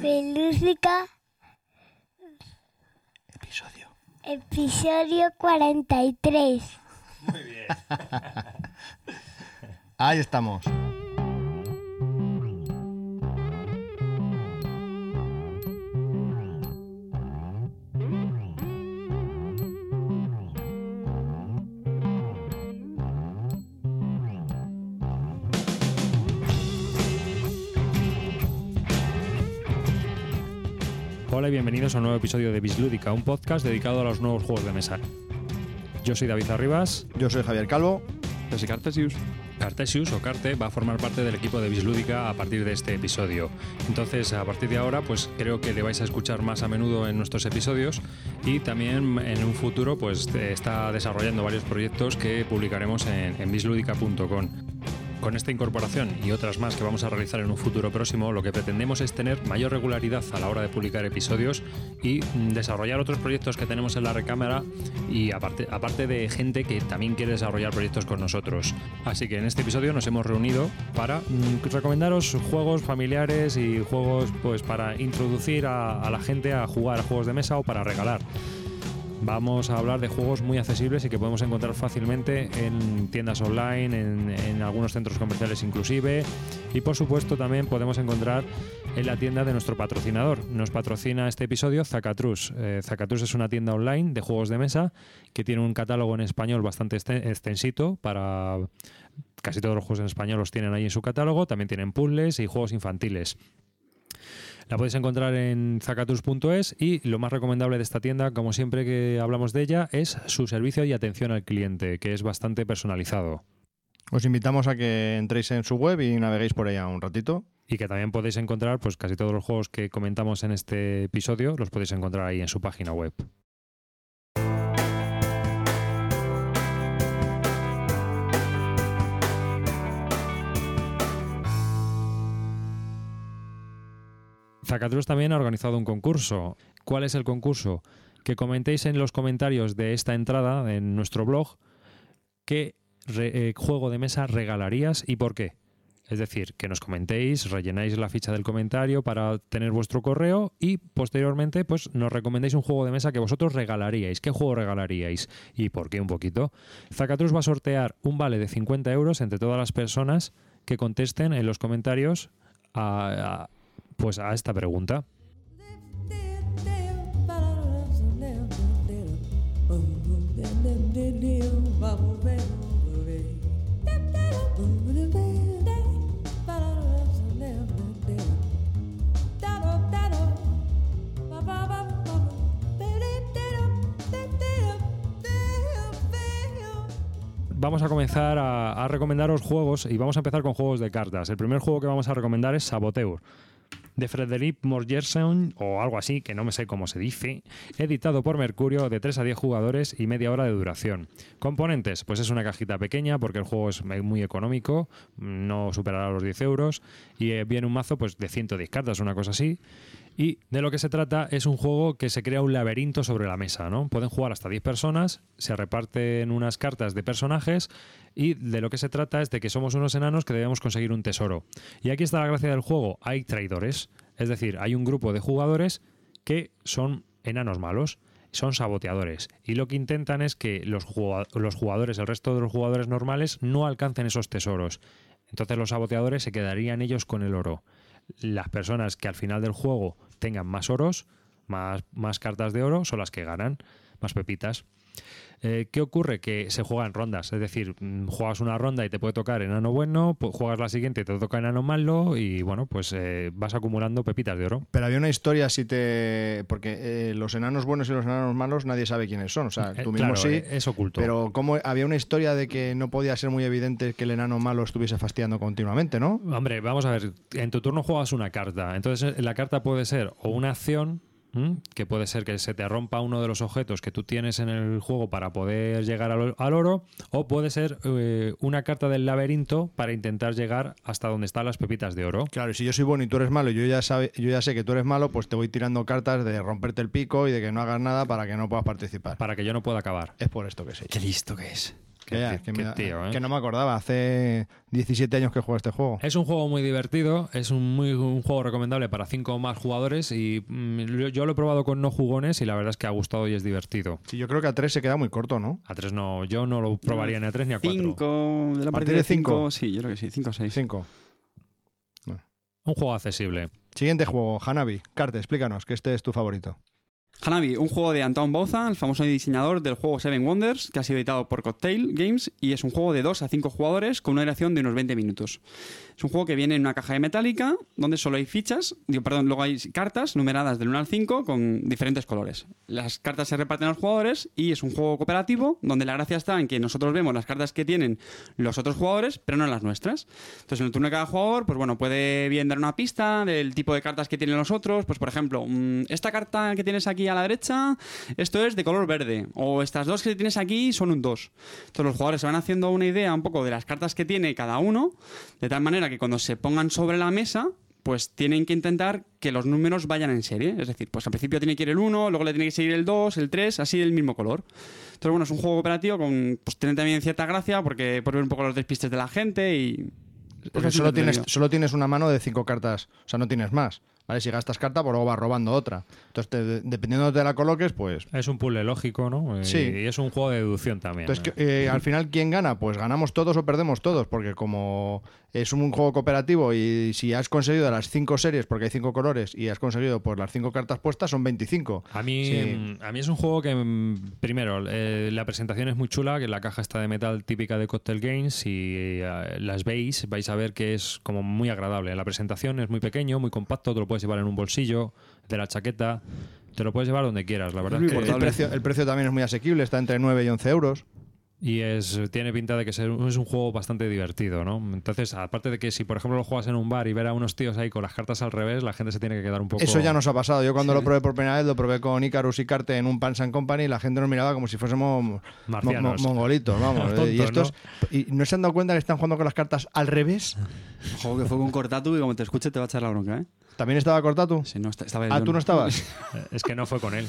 Belúsica, Episodio. episodio 43. Muy bien. Ahí estamos. Hola y bienvenidos a un nuevo episodio de Bislúdica, un podcast dedicado a los nuevos juegos de mesa. Yo soy David Arribas. Yo soy Javier Calvo. Yo soy Cartesius. Cartesius o Carte va a formar parte del equipo de Bislúdica a partir de este episodio. Entonces, a partir de ahora, pues creo que le vais a escuchar más a menudo en nuestros episodios y también en un futuro, pues eh, está desarrollando varios proyectos que publicaremos en, en bislúdica.com. Con esta incorporación y otras más que vamos a realizar en un futuro próximo, lo que pretendemos es tener mayor regularidad a la hora de publicar episodios y mm, desarrollar otros proyectos que tenemos en la recámara y aparte, aparte de gente que también quiere desarrollar proyectos con nosotros. Así que en este episodio nos hemos reunido para mm, recomendaros juegos familiares y juegos pues para introducir a, a la gente a jugar a juegos de mesa o para regalar. Vamos a hablar de juegos muy accesibles y que podemos encontrar fácilmente en tiendas online, en, algunos centros comerciales inclusive. Y por supuesto también podemos encontrar en la tienda de nuestro patrocinador. Nos patrocina este episodio Zacatrus. Eh, Zacatrus es una tienda online de juegos de mesa que tiene un catálogo en español bastante extensito para... Casi todos los juegos en español los tienen ahí en su catálogo. También tienen puzzles y juegos infantiles. La podéis encontrar en zacatus.es y lo más recomendable de esta tienda, como siempre que hablamos de ella, es su servicio y atención al cliente, que es bastante personalizado. Os invitamos a que entréis en su web y naveguéis por ella un ratito. Y que también podéis encontrar, pues casi todos los juegos que comentamos en este episodio, los podéis encontrar ahí en su página web. Zacatrus también ha organizado un concurso. ¿Cuál es el concurso? Que comentéis en los comentarios de esta entrada en nuestro blog qué eh, juego de mesa regalarías y por qué. Es decir, que nos comentéis, rellenáis la ficha del comentario para tener vuestro correo y posteriormente pues nos recomendéis un juego de mesa que vosotros regalaríais. ¿Qué juego regalaríais? ¿Y por qué un poquito? Zacatrus va a sortear un vale de 50 euros entre todas las personas que contesten en los comentarios a pues a esta pregunta. Vamos a comenzar a, a recomendaros juegos y vamos a empezar con juegos de cartas. El primer juego que vamos a recomendar es Saboteur de Frederic Morgerson o algo así, que no me sé cómo se dice, editado por Mercurio de 3 a 10 jugadores y media hora de duración. Componentes, pues es una cajita pequeña porque el juego es muy económico, no superará los 10 euros y eh, viene un mazo pues de 110 cartas, una cosa así. Y de lo que se trata es un juego que se crea un laberinto sobre la mesa, ¿no? Pueden jugar hasta 10 personas, se reparten unas cartas de personajes y de lo que se trata es de que somos unos enanos que debemos conseguir un tesoro. Y aquí está la gracia del juego, hay traidores, es decir, hay un grupo de jugadores que son enanos malos, son saboteadores y lo que intentan es que los jugadores, el resto de los jugadores normales no alcancen esos tesoros. Entonces los saboteadores se quedarían ellos con el oro. Las personas que al final del juego tengan más oros, más, más cartas de oro, son las que ganan, más pepitas. Eh, ¿Qué ocurre? Que se juega en rondas, es decir, mm, juegas una ronda y te puede tocar enano bueno, pues juegas la siguiente y te toca enano malo y bueno, pues eh, vas acumulando pepitas de oro. Pero había una historia si te... porque eh, los enanos buenos y los enanos malos nadie sabe quiénes son, o sea, tú mismo claro, sí. Es oculto. Pero como había una historia de que no podía ser muy evidente que el enano malo estuviese fastidiando continuamente, ¿no? Hombre, vamos a ver, en tu turno juegas una carta, entonces la carta puede ser o una acción que puede ser que se te rompa uno de los objetos que tú tienes en el juego para poder llegar al, al oro, o puede ser eh, una carta del laberinto para intentar llegar hasta donde están las pepitas de oro. Claro, y si yo soy bueno y tú eres malo y yo ya, sabe, yo ya sé que tú eres malo, pues te voy tirando cartas de romperte el pico y de que no hagas nada para que no puedas participar. Para que yo no pueda acabar. Es por esto que sé. Qué listo que es. Que, ya, ti- que qué me- tío, ¿eh? que no me acordaba. Hace 17 años que juego este juego. Es un juego muy divertido, es un, muy, un juego recomendable para cinco o más jugadores y mm, yo- yo lo he probado con no jugones y la verdad es que ha gustado y es divertido. Sí, yo creo que a 3 se queda muy corto, ¿no? A tres no, yo no lo probaría ni a tres ni a cuatro. 5, de la ¿A partir partida de de cinco? 5, sí, yo creo que sí, 5 o 6. 5. Un juego accesible. Siguiente juego, Hanabi. Carte, explícanos, que este es tu favorito. Hanabi, un juego de Antoine Bauza, el famoso diseñador del juego Seven Wonders, que ha sido editado por Cocktail Games y es un juego de 2 a 5 jugadores con una duración de unos 20 minutos. Es un juego que viene en una caja de metálica donde solo hay fichas, digo, perdón, luego hay cartas numeradas del 1 al 5 con diferentes colores. Las cartas se reparten a los jugadores y es un juego cooperativo donde la gracia está en que nosotros vemos las cartas que tienen los otros jugadores, pero no las nuestras. Entonces, en el turno de cada jugador, pues bueno, puede bien dar una pista del tipo de cartas que tienen los otros. Pues, por ejemplo, mm, esta carta que tienes aquí a la derecha, esto es de color verde. O estas dos que tienes aquí son un 2. Entonces, los jugadores se van haciendo una idea un poco de las cartas que tiene cada uno, de tal manera que cuando se pongan sobre la mesa, pues tienen que intentar que los números vayan en serie. Es decir, pues al principio tiene que ir el 1, luego le tiene que seguir el 2, el 3, así del mismo color. Entonces, bueno, es un juego cooperativo con, pues tiene también cierta gracia porque por ver un poco los despistes de la gente y... Porque solo tienes, solo tienes una mano de 5 cartas. O sea, no tienes más. ¿Vale? Si gastas carta, pues luego vas robando otra. Entonces, te- dependiendo de dónde la coloques, pues Es un puzzle lógico, ¿no? Y- Sí. Y es un juego de deducción también. Entonces, que, eh, al final, ¿quién gana? Pues ganamos todos o perdemos todos, porque como es un juego cooperativo y si has conseguido las cinco series, porque hay cinco colores, y has conseguido pues las cinco cartas puestas, son 25. A mí, Sí. a mí es un juego que, mm, primero, eh, la presentación es muy chula, que la caja está de metal típica de Cocktail Games y eh, las veis, vais a ver que es como muy agradable. La presentación es muy pequeño, muy compacto, te lo puedes llevar en un bolsillo de la chaqueta, te lo puedes llevar donde quieras, la verdad. es que- El precio, el precio también es muy asequible, está entre 9 y 11 euros. Y es, tiene pinta de que ser- es un juego bastante divertido, ¿no? Entonces, aparte de que si, por ejemplo, lo juegas en un bar y ver a unos tíos ahí con las cartas al revés, la gente se tiene que quedar un poco... Eso ya nos ha pasado. Yo cuando lo probé por primera vez, lo probé con Icarus y Carte en un Pans and Company y la gente nos miraba como si fuésemos mo- mo- Marcianos. mongolitos, vamos. Tontos, y estos y no se han dado cuenta que están jugando con las cartas al revés. Juego que fue con Cortatu y como te escuche te va a echar la bronca, ¿eh? ¿También estaba Cortatu? Sí, no, está- estaba Ah, yo tú no estabas. Es que no fue con él.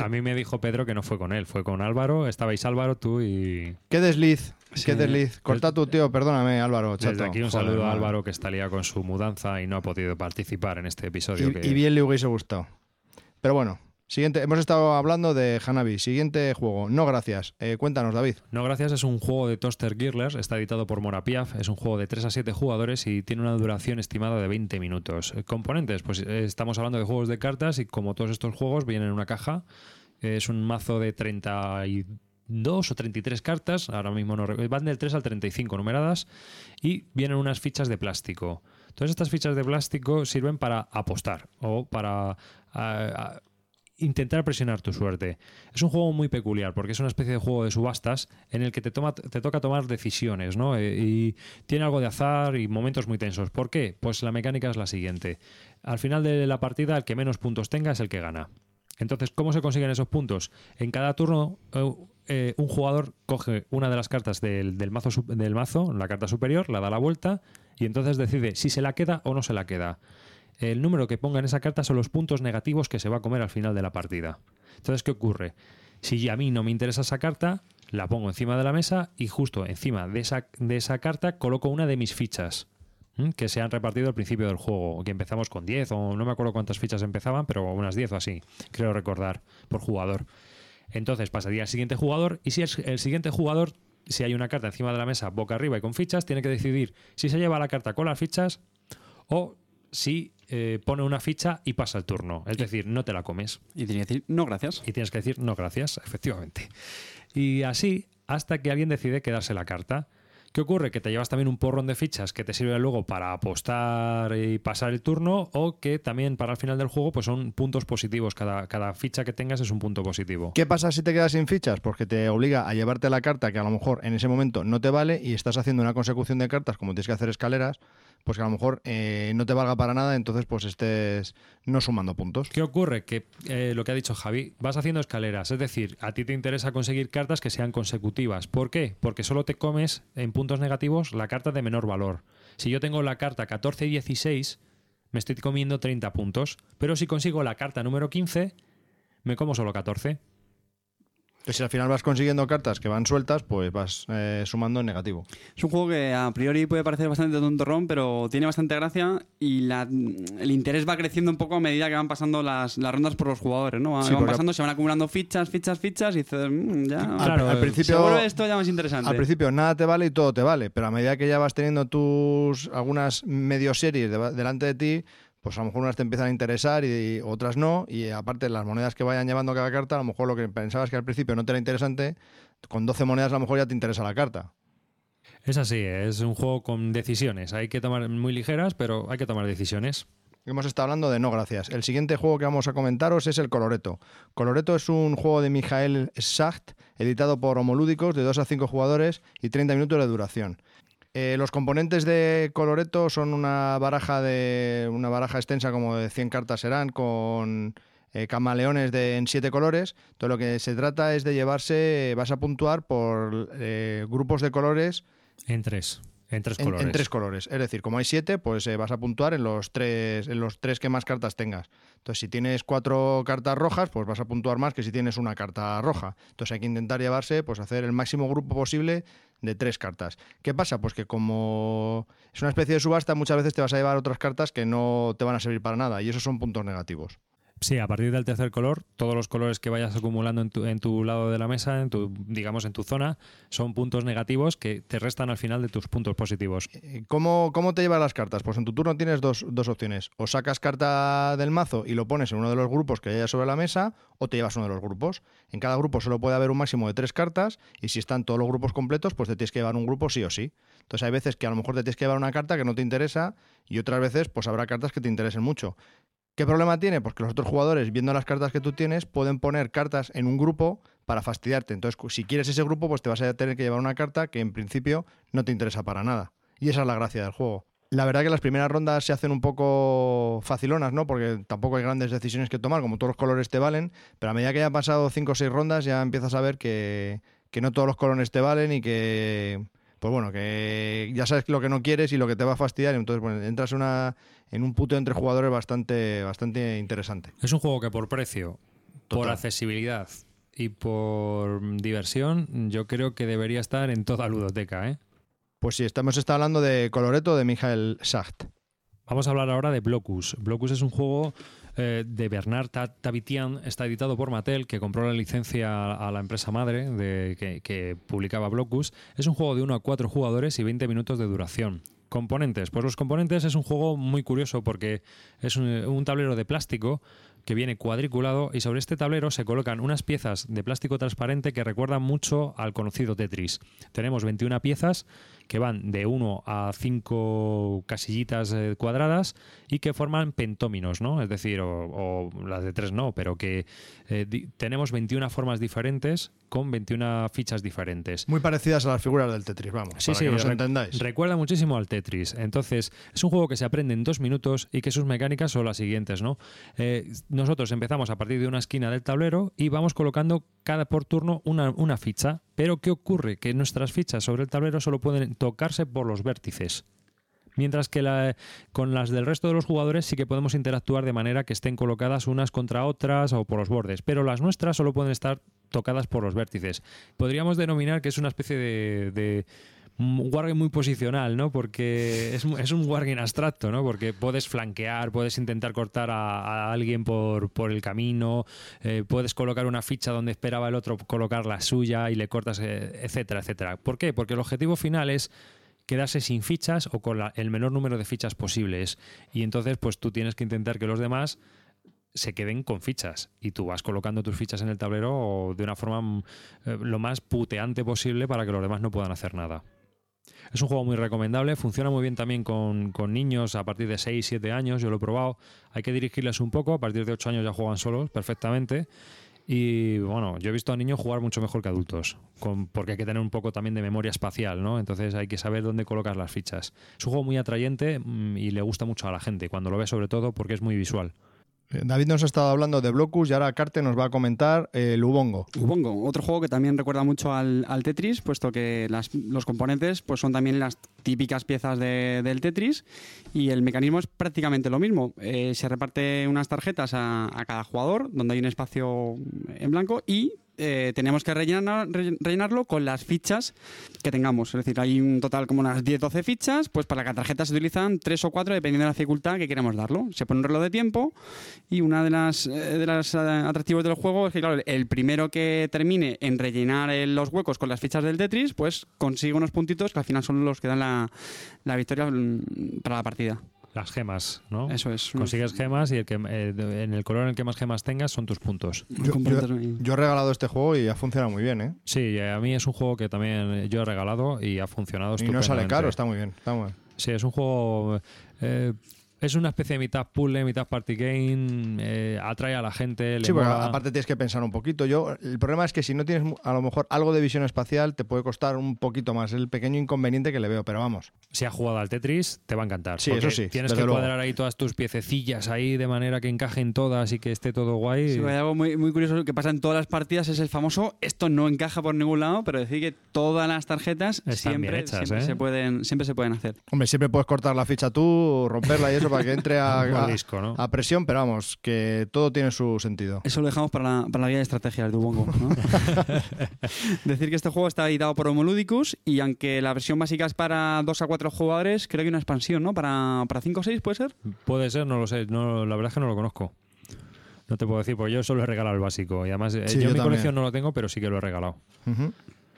A mí me dijo Pedro que no fue con él, fue con Álvaro, estabais Álvaro, tú y... Qué desliz, Sí. qué desliz. Cortatu, tío, perdóname, Álvaro. Desde chato. aquí un Joder, saludo a. Álvaro que está liado con su mudanza y no ha podido participar en este episodio. Y, que- y bien le hubiese gustado. Pero bueno, siguiente. Hemos estado hablando de Hanabi. Siguiente juego. No, gracias. Eh, cuéntanos, David. No, gracias, es un juego de Toaster Girlers, está editado por Morapiaf, es un juego de 3 a 7 jugadores y tiene una duración estimada de 20 minutos. Eh, Componentes, pues eh, estamos hablando de juegos de cartas y como todos estos juegos vienen en una caja, es un mazo de 32 o 33 cartas, ahora mismo no van del 3 al 35 numeradas y vienen unas fichas de plástico. Todas estas fichas de plástico sirven para apostar o para... intentar presionar tu suerte. Es un juego muy peculiar porque es una especie de juego de subastas en el que te, toma, te toca tomar decisiones, ¿no? Eh, y tiene algo de azar y momentos muy tensos. ¿Por qué? Pues la mecánica es la siguiente. Al final de la partida, el que menos puntos tenga es el que gana. Entonces, ¿cómo se consiguen esos puntos? En cada turno, eh, eh, un jugador coge una de las cartas del, del mazo, del mazo, la carta superior, la da la vuelta y entonces decide si se la queda o no se la queda el número que ponga en esa carta son los puntos negativos que se va a comer al final de la partida. Entonces, ¿qué ocurre? Si a mí no me interesa esa carta, la pongo encima de la mesa y justo encima de esa, de esa carta coloco una de mis fichas que se han repartido al principio del juego, que empezamos con 10 o no me acuerdo cuántas fichas empezaban, pero unas 10 o así, creo recordar, por jugador. Entonces pasaría al siguiente jugador y si el siguiente jugador, si hay una carta encima de la mesa boca arriba y con fichas, tiene que decidir si se lleva la carta con las fichas o si eh, pone una ficha y pasa el turno. Es decir, no te la comes. Y tenía que decir, no, gracias. Y tienes que decir no gracias, efectivamente. Y así hasta que alguien decide quedarse la carta. ¿Qué ocurre? Que te llevas también un porrón de fichas que te sirve luego para apostar y pasar el turno o que también para el final del juego pues son puntos positivos. Cada, cada ficha que tengas es un punto positivo. ¿Qué pasa si te quedas sin fichas? Porque te obliga a llevarte la carta que a lo mejor en ese momento no te vale y estás haciendo una consecución de cartas como tienes que hacer escaleras, pues que a lo mejor eh, no te valga para nada, entonces pues estés no sumando puntos. ¿Qué ocurre? Que eh, lo que ha dicho Javi, vas haciendo escaleras, es decir, a ti te interesa conseguir cartas que sean consecutivas. ¿Por qué? Porque solo te comes en puntos negativos la carta de menor valor. Si yo tengo la carta 14 y 16, me estoy comiendo 30 puntos, pero si consigo la carta número 15, me como solo 14. Entonces, si al final vas consiguiendo cartas que van sueltas, pues vas eh, sumando en negativo. Es un juego que a priori puede parecer bastante tontorrón, pero tiene bastante gracia y la- el interés va creciendo un poco a medida que van pasando las, las rondas por los jugadores, ¿no? Van, Sí, van pasando, se van acumulando fichas, fichas, fichas y dices, "Mm, ya... Al, Claro, al eh, principio, se vuelve esto ya más interesante. al principio nada te vale y todo te vale, pero a medida que ya vas teniendo tus algunas medio series de- delante de ti, pues a lo mejor unas te empiezan a interesar y, otras no, y aparte las monedas que vayan llevando cada carta, a lo mejor lo que pensabas que al principio no te era interesante, con 12 monedas a lo mejor ya te interesa la carta. Es así, es un juego con decisiones. Hay que tomar muy ligeras, pero hay que tomar decisiones. Hemos estado hablando de no gracias. El siguiente juego que vamos a comentaros es el Coloreto. Coloreto es un juego de Mijael Schacht, editado por Homolúdicos, de 2 a 5 jugadores y 30 minutos de duración. Eh, los componentes de Coloreto son una baraja de una baraja extensa como de 100 cartas serán con eh, camaleones de, en 7 colores. Entonces lo que se trata es de llevarse, vas a puntuar por eh, grupos de colores En tres. En tres en, colores. en tres colores. Es decir, como hay siete, pues eh, vas a puntuar en los tres, en los tres que más cartas tengas. Entonces, si tienes cuatro cartas rojas, pues vas a puntuar más que si tienes una carta roja. Entonces hay que intentar llevarse, pues hacer el máximo grupo posible de tres cartas. ¿Qué pasa? Pues que como es una especie de subasta, muchas veces te vas a llevar otras cartas que no te van a servir para nada. Y esos son puntos negativos. Sí, a partir del tercer color, todos los colores que vayas acumulando en tu, en tu lado de la mesa, en tu, digamos en tu zona, son puntos negativos que te restan al final de tus puntos positivos. Eh, ¿Cómo, ¿Cómo te llevas las cartas? Pues en tu turno tienes dos, dos opciones. O sacas carta del mazo y lo pones en uno de los grupos que haya sobre la mesa, o te llevas uno de los grupos. En cada grupo solo puede haber un máximo de tres cartas, y si están todos los grupos completos, pues te tienes que llevar un grupo sí o sí. Entonces hay veces que a lo mejor te tienes que llevar una carta que no te interesa, y otras veces pues habrá cartas que te interesen mucho. ¿Qué problema tiene? Pues que los otros jugadores, viendo las cartas que tú tienes, pueden poner cartas en un grupo para fastidiarte. Entonces, si quieres ese grupo, pues te vas a tener que llevar una carta que en principio no te interesa para nada. Y esa es la gracia del juego. La verdad que las primeras rondas se hacen un poco facilonas, ¿no? Porque tampoco hay grandes decisiones que tomar, como todos los colores te valen, pero a medida que hayan pasado 5 o 6 rondas ya empiezas a ver que, que no todos los colores te valen y que, pues bueno, que ya sabes lo que no quieres y lo que te va a fastidiar, entonces bueno, entras en, una, en un puto entre jugadores bastante, bastante interesante. Es un juego que por precio, por accesibilidad y por diversión, yo creo que debería estar en toda ludoteca, ¿eh? Pues sí, estamos está hablando de Coloreto de Michael Schacht. Vamos a hablar ahora de Blocus. Blocus es un juego eh, de Bernard Ta- Tavitian, está editado por Mattel, que compró la licencia a la empresa madre que, publicaba Blocus. Es un juego de 1 a 4 jugadores y 20 minutos de duración. Componentes. Pues los componentes es un juego muy curioso porque es un tablero de plástico que viene cuadriculado y sobre este tablero se colocan unas piezas de plástico transparente que recuerdan mucho al conocido Tetris. Tenemos 21 piezas que van de 1 a 5 casillitas eh, cuadradas y que forman pentóminos, ¿no? Es decir, o, las de 3 no, pero que eh, tenemos 21 formas diferentes con 21 fichas diferentes. Muy parecidas a las figuras del Tetris, vamos, Sí, para sí, que nos entendáis. Recuerda muchísimo al Tetris. Entonces, es un juego que se aprende en dos minutos y que sus mecánicas son las siguientes, ¿no? Eh, nosotros empezamos a partir de una esquina del tablero y vamos colocando cada por turno una, una ficha. Pero, ¿qué ocurre? Que nuestras fichas sobre el tablero solo pueden tocarse por los vértices. Mientras que la- con las del resto de los jugadores sí que podemos interactuar de manera que estén colocadas unas contra otras o por los bordes, pero las nuestras solo pueden estar tocadas por los vértices. Podríamos denominar que es una especie de, de wargame muy posicional, ¿no? Porque es, es un wargame abstracto, ¿no? Porque puedes flanquear, puedes intentar cortar a, a alguien por, por el camino, eh, puedes colocar una ficha donde esperaba el otro colocar la suya y le cortas, eh, etcétera, etcétera. ¿Por qué? Porque el objetivo final es quedarse sin fichas o con la- el menor número de fichas posibles. Y entonces, pues tú tienes que intentar que los demás se queden con fichas y tú vas colocando tus fichas en el tablero de una forma mm, eh, lo más puteante posible para que los demás no puedan hacer nada. Es un juego muy recomendable, funciona muy bien también con, con niños a partir de 6, 7 años, yo lo he probado. Hay que dirigirles un poco, a partir de 8 años ya juegan solos perfectamente. Y bueno, yo he visto a niños jugar mucho mejor que adultos, porque hay que tener un poco también de memoria espacial, ¿no? Entonces hay que saber dónde colocar las fichas. Es un juego muy atrayente mm, y le gusta mucho a la gente, cuando lo ve sobre todo porque es muy visual. Eh, David nos ha estado hablando de Blocus y ahora Carte nos va a comentar eh, el Ubongo. Ubongo, otro juego que también recuerda mucho al, Tetris, puesto que los componentes pues son también las típicas piezas de- del Tetris y el mecanismo es prácticamente lo mismo. Eh, se reparte unas tarjetas a cada jugador, donde hay un espacio en blanco y eh, tenemos que rellenar- re- rellenarlo con las fichas que tengamos. Es decir, hay un total como unas 10-12 fichas, pues para cada tarjeta se utilizan 3 o 4 dependiendo de la dificultad que queremos darlo. Se pone un reloj de tiempo y una de las, eh, de las eh, atractivos del juego es que, claro, el primero que termine en rellenar eh, los huecos con las fichas del Tetris, pues consigue unos puntitos que al final son los que dan la, la victoria mm, para la partida. Las gemas, ¿no? Eso es. Consigues gemas y el que, eh, en el color en el que más gemas tengas son tus puntos. Yo, he regalado este juego y ha funcionado muy bien, ¿eh? Sí, a mí es un juego que también yo he regalado y ha funcionado Y no sale caro, está muy bien. Está muy bien. Sí, es un juego. eh, es una especie de mitad puzzle, mitad party game. eh, atrae a la gente. Le Sí, porque mola. aparte tienes que pensar un poquito. Yo, el problema es que si no tienes a lo mejor algo de visión espacial, te puede costar un poquito más. Es el pequeño inconveniente que le veo, pero vamos. Si has jugado al Tetris, te va a encantar. Sí, eso sí, Tienes que luego. cuadrar ahí todas tus piececillas ahí de manera que encajen todas y que esté todo guay. Sí, hay algo muy, muy curioso que pasa en todas las partidas es el famoso esto no encaja por ningún lado, pero decir que todas las tarjetas Están siempre, bien hechas, siempre ¿eh? se pueden siempre se pueden hacer. Hombre, siempre puedes cortar la ficha tú, romperla y eso para que entre a, disco, ¿no? a presión, pero vamos, que todo tiene su sentido. Eso lo dejamos para la, para la guía de estrategias de Ubongo. ¿no? Decir que este juego está editado por Homoludicus y aunque la versión básica es para 2 a 4 jugadores, creo que hay una expansión, ¿no? Para, para 5 o 6, ¿puede ser? Puede ser, no lo sé. No, la verdad es que no lo conozco. No te puedo decir, porque yo solo he regalado el básico. Y además, eh, Sí, yo yo en mi también. colección no lo tengo, pero sí que lo he regalado. Ujú.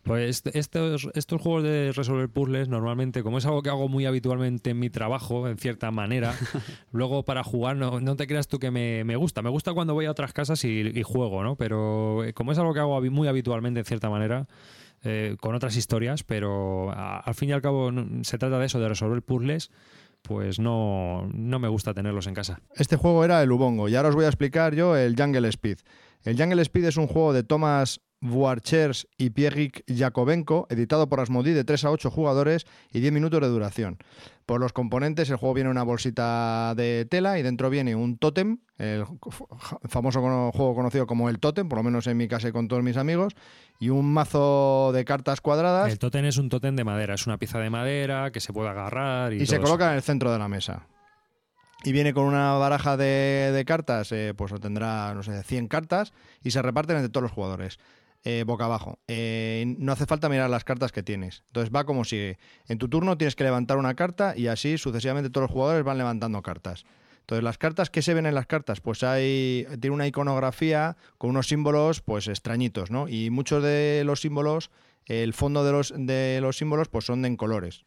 Pues este- estos, estos juegos de resolver puzzles, normalmente, como es algo que hago muy habitualmente en mi trabajo, en cierta manera, luego para jugar, no, no te creas tú que me, me gusta. Me gusta cuando voy a otras casas y, y juego, ¿no? Pero eh, como es algo que hago muy habitualmente, en cierta manera, eh, con otras historias, pero a- al fin y al cabo se trata de eso, de resolver puzzles, pues no, no me gusta tenerlos en casa. Este juego era el Ubongo y ahora os voy a explicar yo el Jungle Speed. El Jungle Speed es un juego de Thomas Vuarchers y Pierrick Jakovenko, editado por Asmodee de 3 a 8 jugadores y 10 minutos de duración. Por los componentes, el juego viene en una bolsita de tela y dentro viene un tótem, el famoso juego conocido como el tótem, por lo menos en mi casa y con todos mis amigos, y un mazo de cartas cuadradas El tótem es un tótem de madera, es una pieza de madera que se puede agarrar y, y se eso. coloca en el centro de la mesa. Y viene con una baraja de, de cartas, eh, pues tendrá, no sé, 100 cartas y se reparten entre todos los jugadores. Eh, boca abajo. Eh, no hace falta mirar las cartas que tienes. Entonces va como sigue. En tu turno tienes que levantar una carta y así sucesivamente todos los jugadores van levantando cartas. Entonces, las cartas, ¿qué se ven en las cartas? Pues hay, tiene una iconografía con unos símbolos, pues extrañitos, ¿no? Y muchos de los símbolos, el fondo de los, de los símbolos, pues son en colores,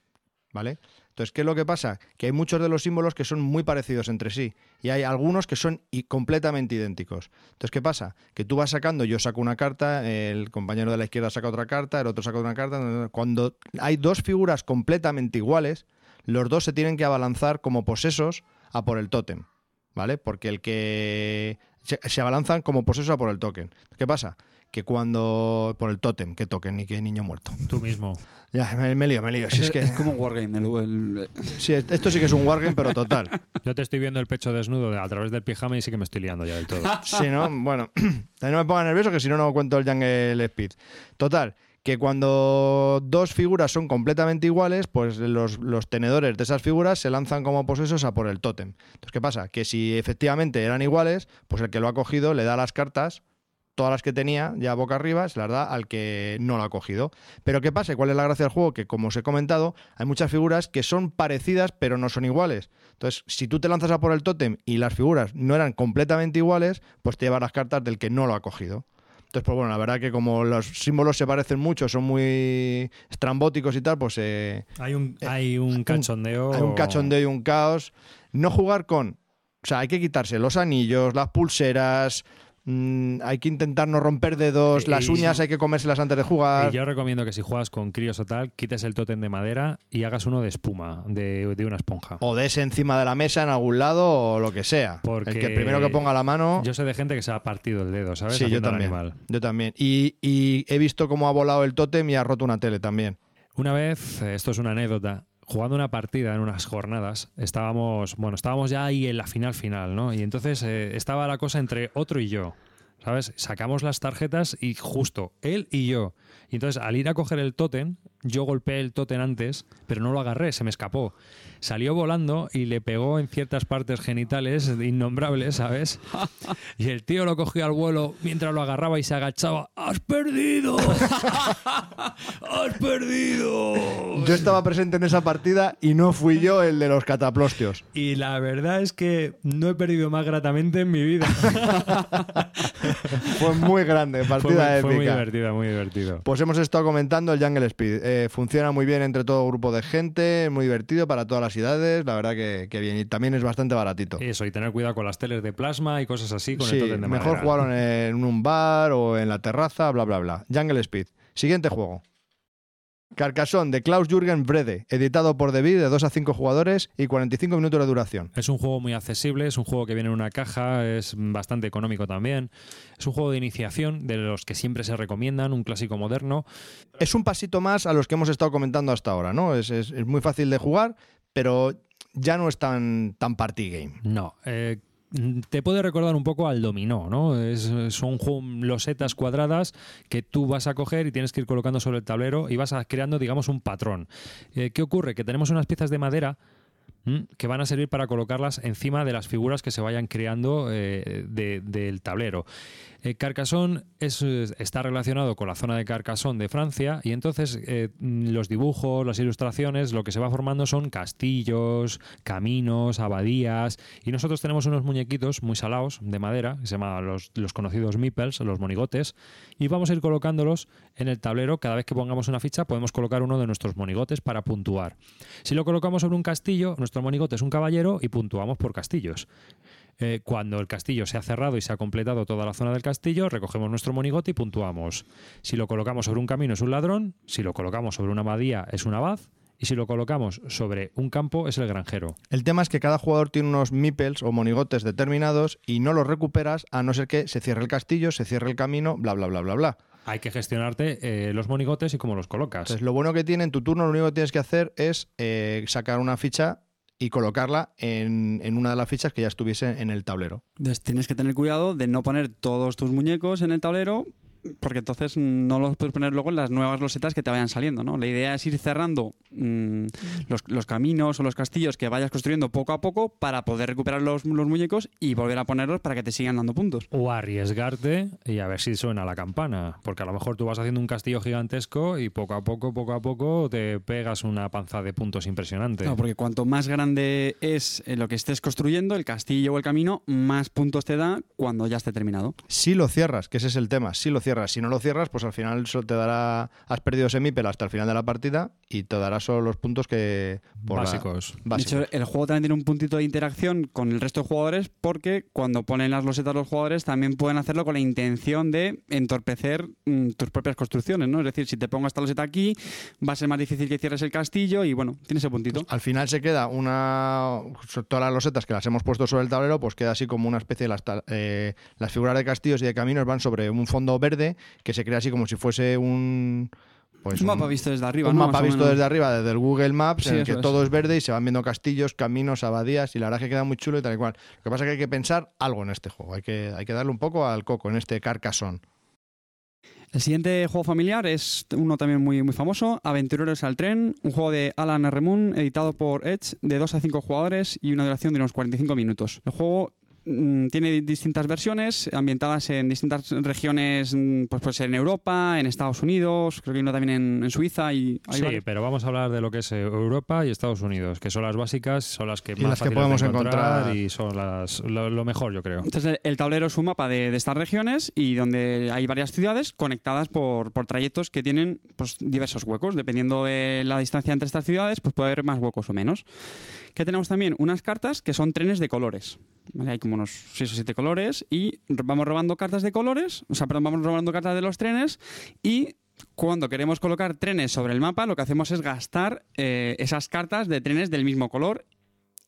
¿vale? Entonces, ¿qué es lo que pasa? Que hay muchos de los símbolos que son muy parecidos entre sí y hay algunos que son completamente idénticos. Entonces, ¿qué pasa? Que tú vas sacando, yo saco una carta, el compañero de la izquierda saca otra carta, el otro saca otra carta. Cuando hay dos figuras completamente iguales, los dos se tienen que abalanzar como posesos a por el tótem, ¿vale? Porque el que se abalanzan como posesos a por el token. ¿Qué pasa? Que cuando por el tótem, ¿qué token? Ni qué niño muerto. Tú mismo. Ya, me, me lío, me lío. Si es que, como un wargame. el- el- sí, esto sí que es un wargame, pero total. Yo te estoy viendo el pecho desnudo de- a través del pijama y sí que me estoy liando ya del todo. Si no, bueno, también no me ponga nervioso que si no, no cuento el Jungle Speed. Total, que cuando dos figuras son completamente iguales, pues los, los tenedores de esas figuras se lanzan como posesos a por el tótem. Entonces, ¿qué pasa? Que si efectivamente eran iguales, pues el que lo ha cogido le da las cartas, todas las que tenía, ya boca arriba, se las da al que no lo ha cogido. Pero ¿qué pasa? ¿Cuál es la gracia del juego? Que, como os he comentado, hay muchas figuras que son parecidas, pero no son iguales. Entonces, si tú te lanzas a por el tótem y las figuras no eran completamente iguales, pues te llevas las cartas del que no lo ha cogido. Entonces, pues bueno, la verdad que como los símbolos se parecen mucho, son muy estrambóticos y tal, pues eh, Hay un, hay un cachondeo. hay un cachondeo y un caos. No jugar con... O sea, hay que quitarse los anillos, las pulseras, mm, hay que intentar no romper dedos, Y- las uñas hay que comérselas antes de jugar. Y yo recomiendo que si juegas con críos o tal, quites el tótem de madera y hagas uno de espuma, de, de una esponja. O des encima de la mesa en algún lado o lo que sea. Porque el que primero que ponga la mano... Yo sé de gente que se ha partido el dedo, ¿sabes? sí, yo Haciendo también. animal. Yo también. Y, y he visto cómo ha volado el tótem y ha roto una tele también. Una vez, esto es una anécdota, jugando una partida en unas jornadas, estábamos, bueno, estábamos ya ahí en la final final, ¿no? Y entonces eh, estaba la cosa entre otro y yo, ¿sabes? Sacamos las tarjetas y justo él y yo. Y entonces al ir a coger el tótem, yo golpeé el tótem antes, pero no lo agarré, se me escapó. Salió volando y le pegó en ciertas partes genitales innombrables, ¿sabes? Y el tío lo cogió al vuelo mientras lo agarraba y se agachaba. ¡Has perdido! ¡Has perdido! Yo estaba presente en esa partida y no fui yo el de los cataplostios. Y la verdad es que no he perdido más gratamente en mi vida. Fue muy grande, fue, partida muy, fue muy épica. divertido, muy divertido. Pues hemos estado comentando el Jungle Speed. Eh, funciona muy bien entre todo grupo de gente, es muy divertido para todas las edades, la verdad que, que bien. Y también es bastante baratito. Eso, y tener cuidado con las teles de plasma y cosas así con Sí, el tótem de mejor jugarlo en un bar o en la terraza, bla, bla, bla. Jungle Speed. Siguiente juego. Carcassonne de Klaus Jürgen Brede, editado por David de 2 a 5 jugadores y 45 minutos de duración. Es un juego muy accesible, es un juego que viene en una caja, es bastante económico también. Es un juego de iniciación, de los que siempre se recomiendan, un clásico moderno. Es un pasito más a los que hemos estado comentando hasta ahora, ¿no? Es, es- es muy fácil de jugar, pero ya no es tan, tan party game. No, eh, te puede recordar un poco al dominó, ¿no? Es, son losetas cuadradas que tú vas a coger y tienes que ir colocando sobre el tablero y vas creando, digamos, un patrón. Eh, ¿Qué ocurre? Que tenemos unas piezas de madera que van a servir para colocarlas encima de las figuras que se vayan creando eh, de- del tablero. Eh, está relacionado con la zona de Carcassonne de Francia y entonces eh, mm, los dibujos, las ilustraciones, lo que se va formando son castillos, caminos, abadías y nosotros tenemos unos muñequitos muy salados de madera, que se llaman los, los conocidos meeples, los monigotes, y vamos a ir colocándolos en el tablero. Cada vez que pongamos una ficha podemos colocar uno de nuestros monigotes para puntuar. Si lo colocamos sobre un castillo, nuestro monigote es un caballero y puntuamos por castillos. Eh, cuando el castillo se ha cerrado y se ha completado toda la zona del castillo, recogemos nuestro monigote y puntuamos. Si lo colocamos sobre un camino es un ladrón, si lo colocamos sobre una abadía es un abad y si lo colocamos sobre un campo es el granjero. El tema es que cada jugador tiene unos meeples o monigotes determinados y no los recuperas a no ser que se cierre el castillo, se cierre el camino, bla, bla, bla, bla, bla. Hay que gestionarte eh, los monigotes y cómo los colocas. Entonces, lo bueno que tiene en tu turno, lo único que tienes que hacer es eh, sacar una ficha y colocarla en, en una de las fichas que ya estuviese en el tablero. Entonces tienes que tener cuidado de no poner todos tus muñecos en el tablero porque entonces no los puedes poner luego en las nuevas losetas que te vayan saliendo, ¿no? La idea es ir cerrando mm, los, los caminos o los castillos que vayas construyendo poco a poco para poder recuperar los, los muñecos y volver a ponerlos para que te sigan dando puntos. O arriesgarte y a ver si suena la campana. Porque a lo mejor tú vas haciendo un castillo gigantesco y poco a poco, poco a poco te pegas una panza de puntos impresionante. Claro, porque cuanto más grande es eh, lo que estés construyendo, el castillo o el camino, más puntos te da cuando ya esté terminado. Si lo cierras, que ese es el tema, si lo cierras, si no lo cierras, pues al final solo te dará, has perdido ese meeple hasta el final de la partida y te dará solo los puntos que... por la- Básicos. básicos. De hecho, el juego también tiene un puntito de interacción con el resto de jugadores porque cuando ponen las losetas los jugadores también pueden hacerlo con la intención de entorpecer mm, tus propias construcciones, ¿no? Es decir, si te pongo esta loseta aquí, va a ser más difícil que cierres el castillo y bueno, tiene ese puntito. Al final se queda una. Todas las losetas que las hemos puesto sobre el tablero, pues queda así como una especie de las, eh, las figuras de castillos y de caminos van sobre un fondo verde que se crea así como si fuese un. Pues un mapa visto desde arriba, un ¿no? mapa visto desde arriba, desde el Google Maps, Sí, en el que es. todo es verde y se van viendo castillos, caminos, abadías, y la verdad es que queda muy chulo y tal y cual. Lo que pasa es que hay que pensar algo en este juego, hay que, hay que darle un poco al coco, en este Carcassonne. El siguiente juego familiar es uno también muy, muy famoso, Aventureros al Tren, un juego de Alan R. Moon, editado por Edge, de 2 a 5 jugadores y una duración de unos 45 minutos. El juego tiene distintas versiones ambientadas en distintas regiones, mm, pues, pues en Europa, en Estados Unidos, creo que hay uno también en, en Suiza y Sí, varios. pero vamos a hablar de lo que es eh, Europa y Estados Unidos, que son las básicas, son las que Y más las que podemos encontrar. y son las lo, lo mejor, yo creo. Entonces el- el tablero es un mapa de, de estas regiones y donde hay varias ciudades conectadas por, por trayectos que tienen pues, diversos huecos. Dependiendo de la distancia entre estas ciudades, pues puede haber más huecos o menos. Que tenemos también unas cartas que son trenes de colores. Hay como unos 6 o 7 colores y vamos robando cartas de colores, o sea, perdón, vamos robando cartas de los trenes y cuando queremos colocar trenes sobre el mapa, lo que hacemos es gastar eh, esas cartas de trenes del mismo color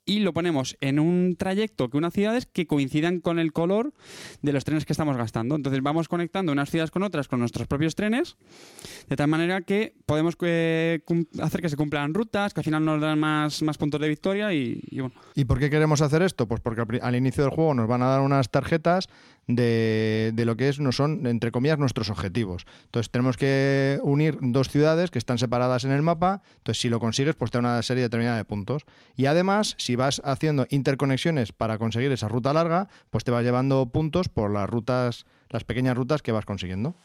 y lo ponemos en un trayecto que unas ciudades que coincidan con el color de los trenes que estamos gastando. Entonces vamos conectando unas ciudades con otras con nuestros propios trenes, de tal manera que podemos eh, hacer que se cumplan rutas, que al final nos dan más, más puntos de victoria y, y bueno. ¿Y por qué queremos hacer esto? Pues porque al inicio del juego nos van a dar unas tarjetas de, de lo que es, no son, entre comillas, nuestros objetivos. Entonces tenemos que unir dos ciudades que están separadas en el mapa. Entonces, si lo consigues, pues te da una serie determinada de puntos. Y además, si vas haciendo interconexiones para conseguir esa ruta larga, pues te va llevando puntos por las rutas, las pequeñas rutas que vas consiguiendo.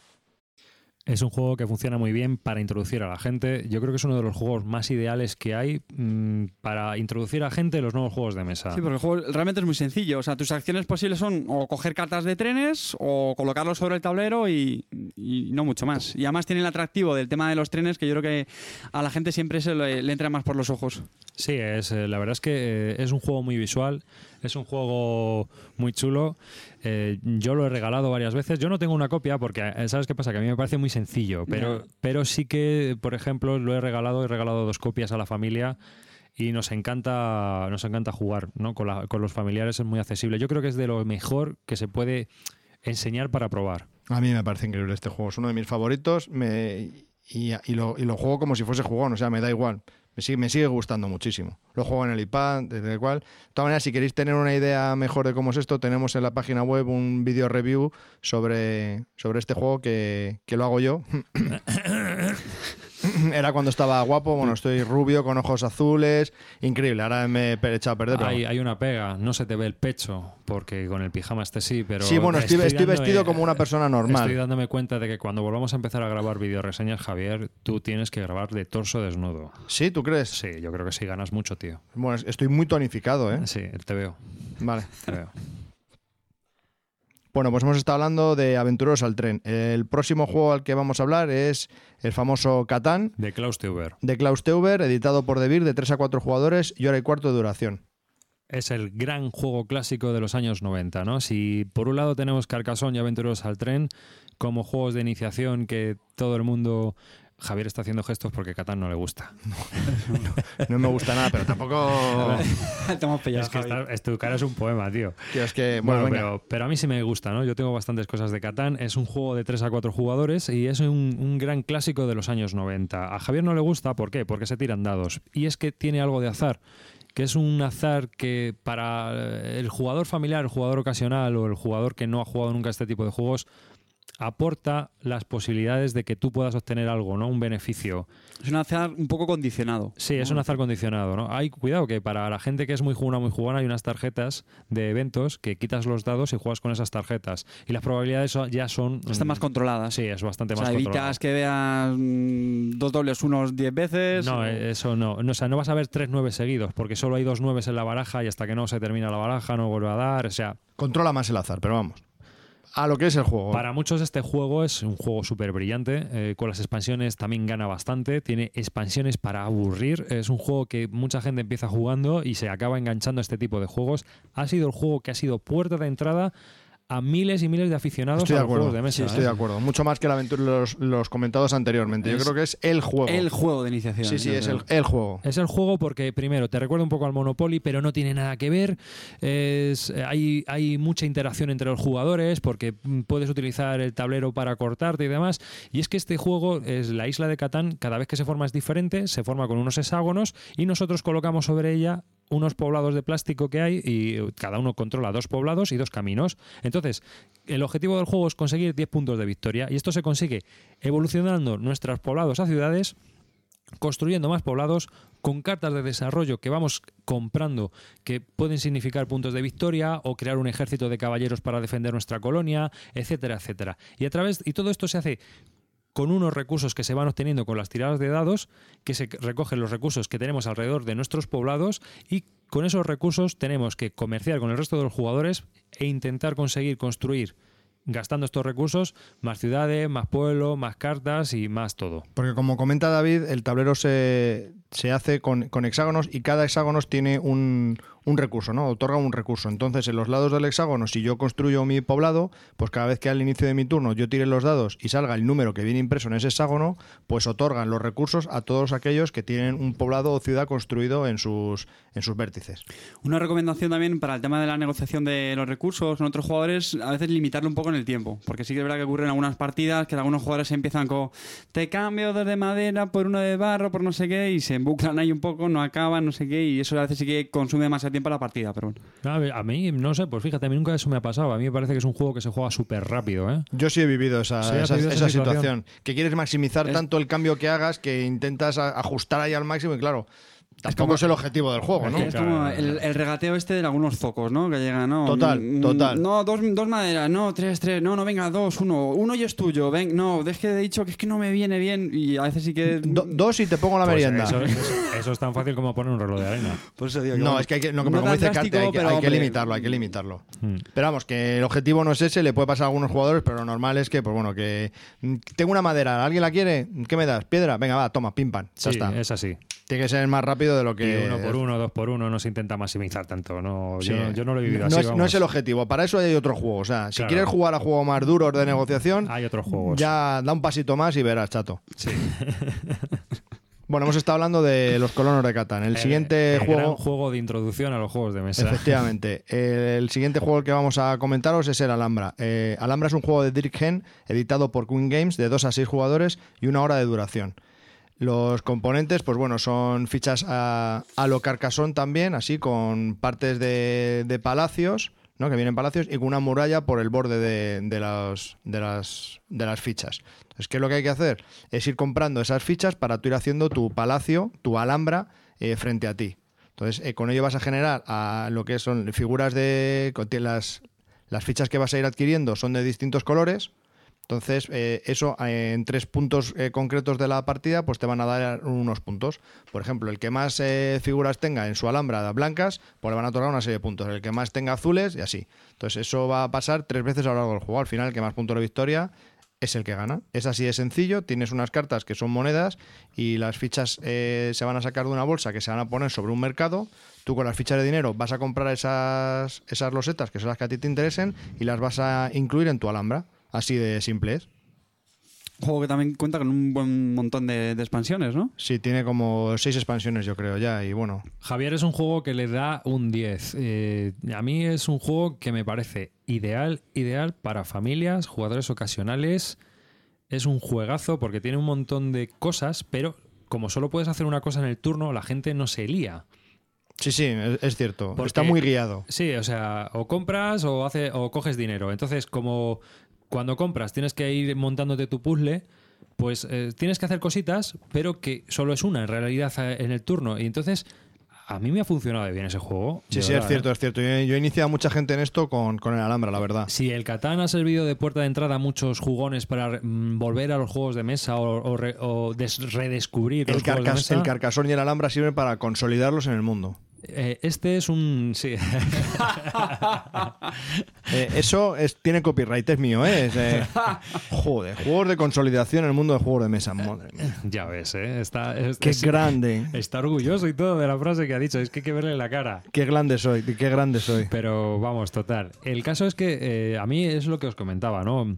Es un juego que funciona muy bien para introducir a la gente. Yo creo que es uno de los juegos más ideales que hay mm, para introducir a gente en los nuevos juegos de mesa. Sí, porque el juego realmente es muy sencillo. O sea, tus acciones posibles son o coger cartas de trenes o colocarlos sobre el tablero y, y no mucho más. Y además tiene el atractivo del tema de los trenes que yo creo que a la gente siempre se le, le entra más por los ojos. Sí, es, eh, la verdad es que eh, es un juego muy visual, es un juego muy chulo. Eh, yo lo he regalado varias veces. Yo no tengo una copia porque, eh, ¿sabes qué pasa? Que a mí me parece muy sencillo, pero, pero sí que, por ejemplo, lo he regalado, he regalado dos copias a la familia y nos encanta, nos encanta jugar ¿no? con, la- con los familiares, es muy accesible. Yo creo que es de lo mejor que se puede enseñar para probar. A mí me parece increíble este juego. Es uno de mis favoritos me, y, y lo, y lo juego como si fuese jugón. O sea, me da igual. Me sigue, me sigue gustando muchísimo. Lo juego en el iPad, desde el cual. De todas maneras, si queréis tener una idea mejor de cómo es esto, tenemos en la página web un video review sobre, sobre este juego que, que lo hago yo. Era cuando estaba guapo, bueno, estoy rubio, con ojos azules, increíble. Ahora me he echado a perder. pero Hay, hay una pega, no se te ve el pecho, porque con el pijama este sí, pero... Sí, bueno, estoy, estoy dándome- vestido como una persona Estoy normal. dándome cuenta de que cuando volvamos a empezar a grabar videoreseñas, Javier, tú tienes que grabar de torso desnudo. ¿Sí? ¿Tú crees? Sí, yo creo que sí ganas mucho, tío. Bueno, estoy muy tonificado, ¿eh? Sí, te veo, Vale. te veo. Bueno, pues hemos estado hablando de Aventureros al Tren. El próximo juego al que vamos a hablar es el famoso Catán De Klaus Teuber. de Klaus Teuber, editado por Devir, de 3 a 4 jugadores y hora y cuarto de duración. Es el gran juego clásico de los años 90, ¿no? Si por un lado tenemos Carcassonne y Aventureros al Tren como juegos de iniciación que todo el mundo... Javier está haciendo gestos porque Catán no le gusta. No me gusta nada, pero tampoco... Te hemos pillado, Es que es tu cara es un poema, tío. Tío, es que, bueno, Bueno, venga. pero, pero a mí sí me gusta, ¿no? Yo tengo bastantes cosas de Catán. Es un juego de 3 a 4 jugadores y es un, un gran clásico de los años 90. A Javier no le gusta, ¿por qué? Porque se tiran dados. Y es que tiene algo de azar, que es un azar que para el jugador familiar, el jugador ocasional o el jugador que no ha jugado nunca este tipo de juegos, aporta las posibilidades de que tú puedas obtener algo, ¿no? Un beneficio. Es un azar un poco condicionado. Sí, es un azar condicionado, ¿no? Hay cuidado que para la gente que es muy jugona, muy jugona, hay unas tarjetas de eventos que quitas los dados y juegas con esas tarjetas. Y las probabilidades ya son. Están mm, más controladas. Sí, es bastante o sea, más evitas que veas mm, dos dobles unos 10 veces. No, o- eso no. no. O sea, no vas a ver tres nueve seguidos, porque solo hay dos nueves en la baraja y hasta que no se termina la baraja no vuelve a dar. O sea, Controla más el azar, pero vamos. A lo que es el juego. Para muchos este juego es un juego súper brillante, eh, con las expansiones también gana bastante, tiene expansiones para aburrir, es un juego que mucha gente empieza jugando y se acaba enganchando a este tipo de juegos. Ha sido el juego que ha sido puerta de entrada a miles y miles de aficionados Estoy a de los acuerdo. juegos de mesa. Sí, estoy ¿eh? de acuerdo. Mucho más que la aventura los, los comentados anteriormente. Yo creo que es el juego. El juego de iniciación. sí, sí, es el, juego. Es el juego porque, primero, te recuerda un poco al Monopoly, pero no tiene nada que ver. Es, eh, hay, hay mucha interacción entre los jugadores porque mm, puedes utilizar el tablero para cortarte y demás. Y es que este juego, es la isla de Catán, cada vez que se forma es diferente, se forma con unos hexágonos y nosotros colocamos sobre ella unos poblados de plástico que hay y cada uno controla dos poblados y dos caminos. Entonces, el objetivo del juego es conseguir 10 puntos de victoria y esto se consigue evolucionando nuestros poblados a ciudades construyendo más poblados con cartas de desarrollo que vamos comprando que pueden significar puntos de victoria o crear un ejército de caballeros para defender nuestra colonia, etcétera, etcétera. Y a través y todo esto se hace con unos recursos que se van obteniendo con las tiradas de dados, que se recogen los recursos que tenemos alrededor de nuestros poblados y con esos recursos tenemos que comerciar con el resto de los jugadores e intentar conseguir construir gastando estos recursos más ciudades, más pueblos, más cartas y más todo. Porque como comenta David, el tablero se, se hace con, con hexágonos y cada hexágono tiene un, un recurso, ¿no? Otorga un recurso. Entonces, en los lados del hexágono, si yo construyo mi poblado, pues cada vez que al inicio de mi turno yo tire los dados y salga el número que viene impreso en ese hexágono, pues otorgan los recursos a todos aquellos que tienen un poblado o ciudad construido en sus, en sus vértices. Una recomendación también para el tema de la negociación de los recursos con otros jugadores, a veces limitarlo un poco en en el tiempo. Porque sí que es verdad que ocurren algunas partidas que algunos jugadores empiezan con te cambio dos de madera por uno de barro, por no sé qué, y se embuclan ahí un poco, no acaban, no sé qué, y eso a veces sí que consume demasiado tiempo la partida. Pero bueno. A, ver, a mí, no sé, pues fíjate, a mí nunca eso me ha pasado. A mí me parece que es un juego que se juega súper rápido, ¿eh? Yo sí he vivido esa, Sí, esa- vivido esa esa situación. situación. Que quieres maximizar Es- tanto el cambio que hagas que intentas a- ajustar ahí al máximo y claro, tampoco como- es el objetivo del juego, ¿no? Es como el, el regateo este de algunos zocos, ¿no? Que llegan, ¿no? Total, Mm, total. No, dos, dos maderas, no, tres, tres, no, no, venga, dos, uno, uno y es tuyo, ven, no, es que he dicho que es que no me viene bien y a veces sí que... Do- dos y te pongo la Pues merienda. eso, eso- eso es tan fácil como poner un reloj de arena. Por eso digo que No, bueno, es que hay que, no, no pero como tan dice Carte, drástico, hay que, pero, hay que hombre, limitarlo, hay que limitarlo. Mm. Pero vamos, que el objetivo no es ese, le puede pasar a algunos jugadores, pero lo normal es que, pues bueno, que mm, tengo una madera, ¿alguien la quiere? ¿Qué me das? ¿Piedra? Venga, va, toma, pim pam. Sí, Ya está. es así. Tiene que ser más rápido de lo Y que. uno por uno, dos por uno, no se intenta maximizar tanto. No, Sí. yo, yo no lo he vivido no así. es, no es el objetivo, para eso hay otro juego. O sea, si Claro. quieres jugar a juegos más duros de negociación, Hay otros juegos. ya da un pasito más y verás, chato. Sí. Bueno, hemos estado hablando de los colonos de Catán. El siguiente el gran juego. juego de introducción a los juegos de mesa. Efectivamente. El siguiente juego que vamos a comentaros es el Alhambra. Eh, Alhambra es un juego de Dirk Hen, editado por Queen Games, de 2 a 6 jugadores y una hora de duración. Los componentes, pues bueno, son fichas a, a lo carcasón también, así con partes de, palacios, ¿no? que vienen palacios, y con una muralla por el borde de, las, de, las, de las fichas. Entonces, ¿qué es lo que hay que hacer? Es ir comprando esas fichas para tú ir haciendo tu palacio, tu Alhambra, eh, frente a ti. Entonces, eh, con ello vas a generar a lo que son figuras de. las fichas que vas a ir adquiriendo son de distintos colores. Entonces, eh, eso eh, en tres puntos eh, concretos de la partida, pues te van a dar unos puntos. Por ejemplo, el que más eh, figuras tenga en su alhambra blancas, pues le van a otorgar una serie de puntos. El que más tenga azules y así. Entonces, eso va a pasar tres veces a lo largo del juego. Al final, el que más puntos de victoria es el que gana. Es así de sencillo. Tienes unas cartas que son monedas y las fichas eh, se van a sacar de una bolsa que se van a poner sobre un mercado. Tú con las fichas de dinero vas a comprar esas, esas losetas que son las que a ti te interesen y las vas a incluir en tu alhambra. Así de simple es. Un juego que también cuenta con un buen montón de, de expansiones, ¿no? Sí, tiene como seis expansiones, yo creo, ya. Y bueno, Javier es un juego que le da un 10. Eh, a mí es un juego que me parece ideal, ideal para familias, jugadores ocasionales. Es un juegazo porque tiene un montón de cosas, pero como solo puedes hacer una cosa en el turno, la gente no se lía. sí, sí, es, es cierto. Porque- Está muy guiado. Sí, o sea, o compras o, hace, o coges dinero. Entonces, como cuando compras tienes que ir montándote tu puzzle, pues eh, tienes que hacer cositas, pero que solo es una en realidad eh, en el turno. Y entonces, a mí me ha funcionado bien ese juego. Sí, sí, es verdad, cierto, ¿eh? es cierto. Yo, yo he iniciado a mucha gente en esto con, con el Alhambra, la verdad. Si el Catán ha servido de puerta de entrada a muchos jugones para mm, volver a los juegos de mesa o, o re- o des- redescubrir El, los juegos de carcas- mesa, el Carcasón y el Alhambra sirven para consolidarlos en el mundo. Eh, este es un... Sí. Eh, eso es, tiene copyright, es mío, ¿eh? Es, eh, joder, juegos de consolidación en el mundo de juegos de mesa. Madre mía. ya ves, ¿eh? Está, es- Qué grande. Está orgulloso y todo de la frase que ha dicho. Es que hay que verle la cara. Qué grande soy, qué grande soy. Pero vamos, total. El caso es que a mí es lo que os comentaba, ¿no?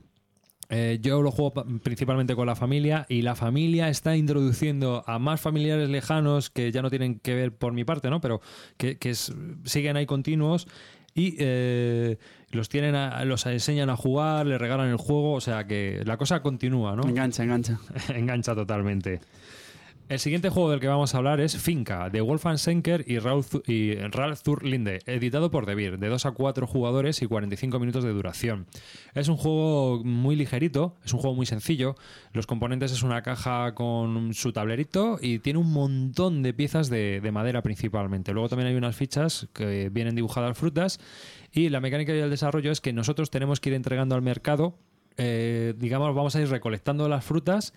Eh, yo lo juego pa- principalmente con la familia y la familia está introduciendo a más familiares lejanos que ya no tienen que ver por mi parte, ¿no? Pero que, que es- siguen ahí continuos y eh, los tienen a- los enseñan a jugar, les regalan el juego, o sea que la cosa continúa, ¿no? Engancha, engancha. Engancha totalmente. El siguiente juego del que vamos a hablar es Finca, de Wolfgang Schenker y Ralf, Zu- y Ralf zur Linde, editado por Devir, de 2 a 4 jugadores y 45 minutos de duración. Es un juego muy ligerito, es un juego muy sencillo. Los componentes es una caja con su tablerito y tiene un montón de piezas de, de madera principalmente. Luego también hay unas fichas que vienen dibujadas frutas y la mecánica y el desarrollo es que nosotros tenemos que ir entregando al mercado, eh, digamos, vamos a ir recolectando las frutas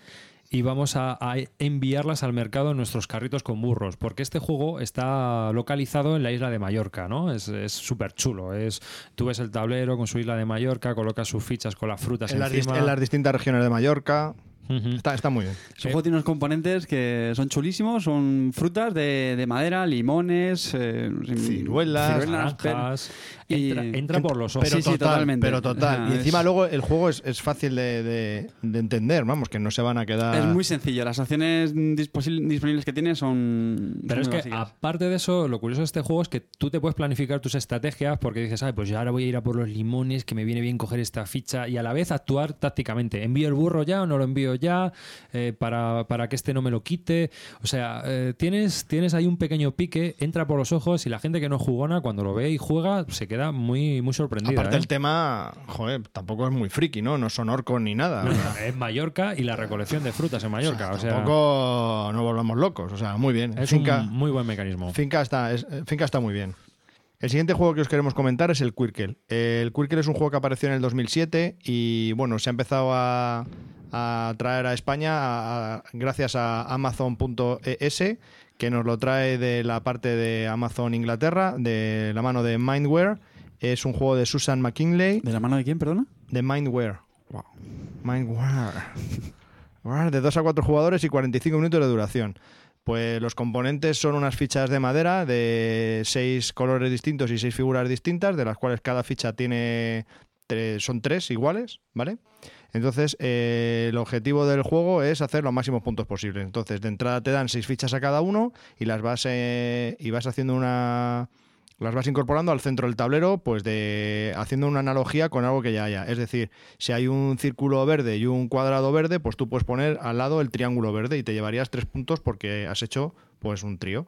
y vamos a, a enviarlas al mercado en nuestros carritos con burros, porque este juego está localizado en la isla de Mallorca, ¿no? Es súper chulo. Es, tú ves el tablero con su isla de Mallorca, colocas sus fichas con las frutas En las, en distintas regiones de Mallorca. Está, está muy bien. Es un juego tiene unos componentes que son chulísimos, son frutas de, de madera, limones, eh, Ciruelas, Naranjas. Y- entra, entra por los ojos. Pero Sí, sí, total, totalmente. pero total. Y encima es- luego el juego es, es fácil de, de- de entender, vamos, que no se van a quedar... Es muy sencillo. Las acciones disponibles que tiene son. Pero es que, básicas. aparte de eso, lo curioso de este juego es que tú te puedes planificar tus estrategias porque dices, ay, pues yo ahora voy a ir a por los limones, que me viene bien coger esta ficha y a la vez actuar tácticamente. ¿Envío el burro ya o no lo envío ya? Eh, para, para que este no me lo quite. O sea, eh, tienes, tienes ahí un pequeño pique, entra por los ojos y la gente que no jugona, cuando lo ve y juega, se queda muy, muy sorprendida. Aparte ¿eh? el tema, joder, tampoco es muy friki, ¿no? No son orcos ni nada. No, no, es Mallorca y la recolección de frutas en Mallorca. O sea, tampoco nos volvamos locos, o sea, muy bien. es Finca, un muy buen mecanismo. Finca, está, es- eh, Finca está muy bien. El siguiente juego que os queremos comentar es el Quirkel. El Quirkel es un juego que apareció en el 2007 y bueno, se ha empezado a, a traer a España a- a- gracias a Amazon.es que nos lo trae de la parte de Amazon Inglaterra, de la mano de Mindware. Es un juego de Susan McKinley, ¿De la mano de quién, perdona? de Mindware. Mindware. Guau, De 2 a 4 jugadores y 45 minutos de duración. Pues los componentes son unas fichas de madera de 6 colores distintos y 6 figuras distintas, de las cuales cada ficha tiene tres- son 3 iguales, ¿vale? Entonces, eh, el objetivo del juego es hacer los máximos puntos posibles. Entonces, de entrada te dan 6 fichas a cada uno y las vas eh, y vas haciendo una las vas incorporando al centro del tablero, pues de haciendo una analogía con algo que ya haya. Es decir, si hay un círculo verde y un cuadrado verde, pues tú puedes poner al lado el triángulo verde y te llevarías tres puntos porque has hecho pues un trío.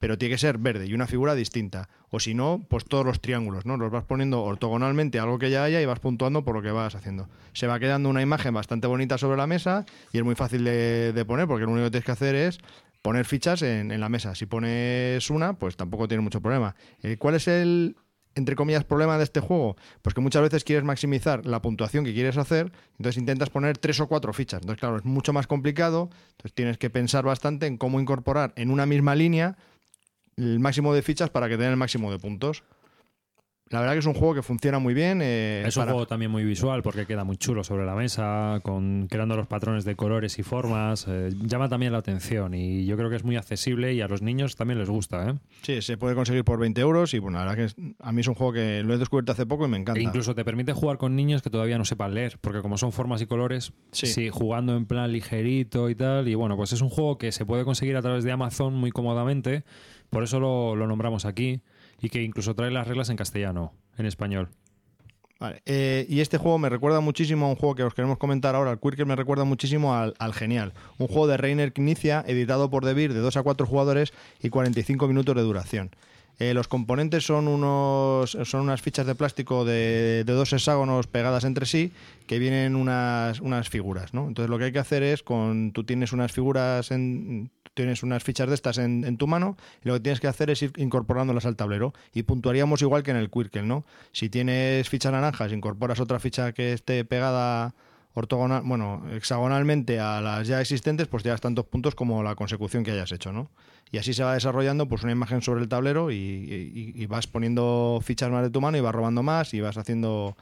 Pero tiene que ser verde y una figura distinta. O si no, pues todos los triángulos, ¿no? Los vas poniendo ortogonalmente a algo que ya haya y vas puntuando por lo que vas haciendo. Se va quedando una imagen bastante bonita sobre la mesa y es muy fácil de, de poner porque lo único que tienes que hacer es poner fichas en, la mesa. Si pones una, pues tampoco tiene mucho problema. Eh, ¿Cuál es el, entre comillas, problema de este juego? Pues que muchas veces quieres maximizar la puntuación que quieres hacer, entonces intentas poner tres o cuatro fichas. Entonces, claro, es mucho más complicado, entonces tienes que pensar bastante en cómo incorporar en una misma línea el máximo de fichas para que te den el máximo de puntos. La verdad que es un juego que funciona muy bien. eh, Es un para- juego también muy visual porque queda muy chulo sobre la mesa, con creando los patrones de colores y formas. eh, llama también la atención y yo creo que es muy accesible y a los niños también les gusta. ¿eh? Sí, se puede conseguir por 20 euros y bueno, la verdad que a mí es un juego que lo he descubierto hace poco y me encanta. E incluso te permite jugar con niños que todavía no sepan leer, porque como son formas y colores, Sí. sí. jugando en plan ligerito y tal. Y bueno, pues es un juego que se puede conseguir a través de Amazon muy cómodamente, por eso lo, lo nombramos aquí, y que incluso trae las reglas en castellano, en español. Vale, eh, y este juego me recuerda muchísimo a un juego que os queremos comentar ahora, el Quirker me recuerda muchísimo al, al Genial, un juego de Reiner Knizia editado por Devir de 2 a 4 jugadores y 45 minutos de duración. Eh, los componentes son unos son unas fichas de plástico de, de dos hexágonos pegadas entre sí que vienen unas, unas figuras, ¿no? Entonces lo que hay que hacer es con tú tienes unas figuras en tienes unas fichas de estas en, tu mano y lo que tienes que hacer es ir incorporándolas al tablero y puntuaríamos igual que en el Quirkel, ¿no? Si tienes fichas naranjas, incorporas otra ficha que esté pegada ortogonal, bueno, hexagonalmente a las ya existentes, pues te tantos puntos como la consecución que hayas hecho, ¿no? Y así se va desarrollando pues una imagen sobre el tablero y- y vas poniendo fichas más de tu mano y vas robando más y vas haciendo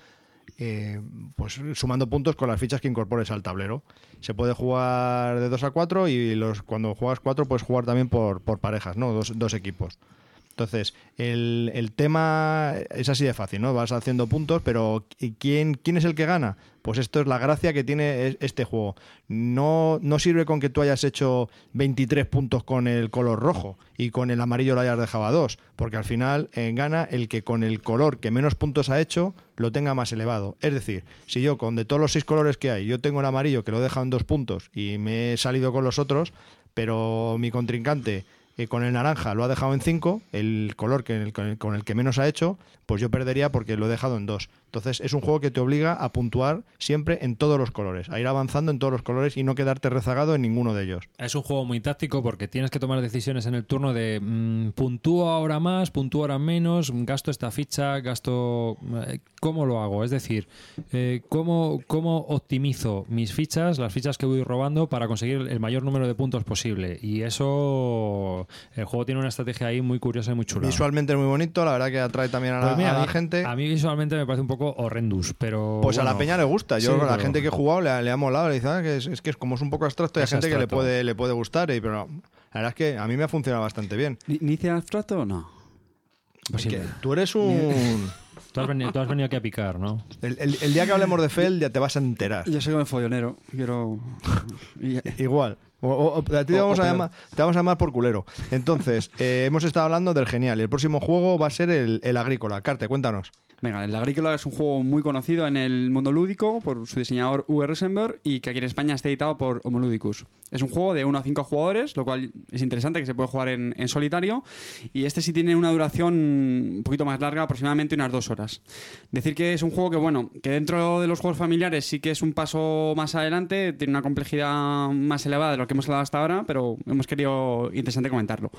eh, pues sumando puntos con las fichas que incorpores al tablero. Se puede jugar de 2 a 4 y los, cuando juegas 4 puedes jugar también por, por parejas, ¿no? Dos, dos equipos. Entonces, el, el tema es así de fácil, ¿no? Vas haciendo puntos, pero ¿y ¿quién, ¿quién es el que gana? Pues esto es la gracia que tiene es- este juego. No, no sirve con que tú hayas hecho 23 puntos con el color rojo y con el amarillo lo hayas dejado a 2, porque al final eh, gana el que con el color que menos puntos ha hecho lo tenga más elevado. Es decir, si yo con de todos los seis colores que hay, yo tengo el amarillo que lo he dejado en dos puntos y me he salido con los otros, pero mi contrincante con el naranja lo ha dejado en 5, el color que, con, el, que menos ha hecho, pues yo perdería porque lo he dejado en 2. Entonces es un juego que te obliga a puntuar siempre en todos los colores, a ir avanzando en todos los colores y no quedarte rezagado en ninguno de ellos. Es un juego muy táctico porque tienes que tomar decisiones en el turno de mm, puntúo ahora más, puntúo ahora menos, gasto esta ficha, gasto... eh, ¿Cómo lo hago? Es decir, eh, ¿cómo, ¿cómo optimizo mis fichas, las fichas que voy robando para conseguir el mayor número de puntos posible? Y eso... El juego tiene una estrategia ahí muy curiosa y muy chula. Visualmente es muy bonito, la verdad que atrae también a la, Pues mira, a la a mí- gente. A mí visualmente me parece un poco horrendous, pero... Pues a la bueno, peña le gusta. Yo, sí, a la pero- gente que he jugado le, ha- le ha molado. Le dice, "Ah, que es, es que es como es un poco abstracto y hay gente que le abstracto. puede, le puede gustar. y- pero la verdad es que a mí me ha funcionado bastante bien. ¿Ni- ¿Inicia abstracto o no? Pues que tú eres un. Tú has, venido, tú has venido aquí a picar, ¿no? El, el- el día que hablemos de Fel ya te vas a enterar. Yo soy como follonero. Quiero. Igual. O, o- o- a ti te vamos, a llamar, te vamos a llamar por culero. Entonces, eh, hemos estado hablando del genial. Y el próximo juego va a ser el, el agrícola. Carte, cuéntanos. Venga, el Agrícola es un juego muy conocido en el mundo lúdico por su diseñador Uwe Rosenberg y que aquí en España está editado por Homoludicus. Es un juego de 1 a 5 jugadores, lo cual es interesante que se puede jugar en, solitario y este sí tiene una duración un poquito más larga, aproximadamente unas dos horas. Decir que es un juego que, bueno, que dentro de los juegos familiares sí que es un paso más adelante, tiene una complejidad más elevada de lo que hemos hablado hasta ahora, pero hemos querido interesante comentarlo.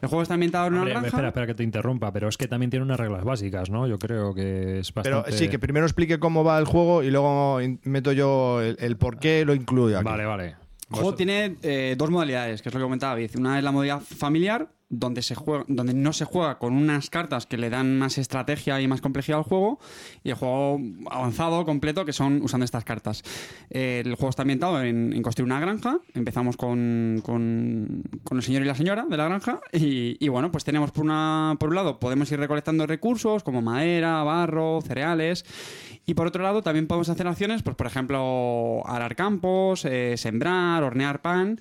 El juego está ambientado en una Hombre, granja. espera, espera que te interrumpa, pero es que también tiene unas reglas básicas, ¿no? Yo creo que es Pero bastante... sí, que primero explique cómo va el juego y luego meto yo el, el por qué lo incluyo aquí. Vale, vale. El juego tiene eh, dos modalidades, que es lo que comentaba David. Una es la modalidad familiar, donde, se juega, donde no se juega con unas cartas que le dan más estrategia y más complejidad al juego, y el juego avanzado, completo, que son usando estas cartas. Eh, el juego está ambientado en, construir una granja. Empezamos con, con- el señor y la señora de la granja, y, y bueno, pues tenemos por, una, por un lado, podemos ir recolectando recursos como madera, barro, cereales. Y por otro lado, también podemos hacer acciones, pues por ejemplo, arar campos, eh, sembrar, hornear pan.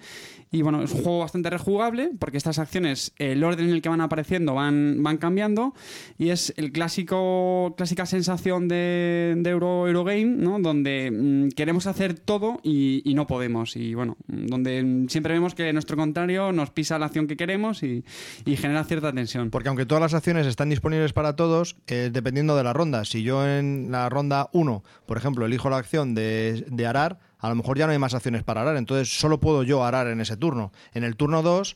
Y bueno, es un juego bastante rejugable porque estas acciones, el orden en el que van apareciendo van, van cambiando. Y es el clásico, clásica sensación de, de Euro, Eurogame, ¿no? Donde mm, queremos hacer todo y, y no podemos. Y bueno, donde siempre vemos que nuestro contrario nos pisa la acción que queremos y, y genera cierta tensión. Porque aunque todas las acciones están disponibles para todos, eh, dependiendo de la ronda. Si yo en la ronda 1, por ejemplo, elijo la acción de, de arar, a lo mejor ya no hay más acciones para arar. Entonces solo puedo yo arar en ese turno. En el turno 2,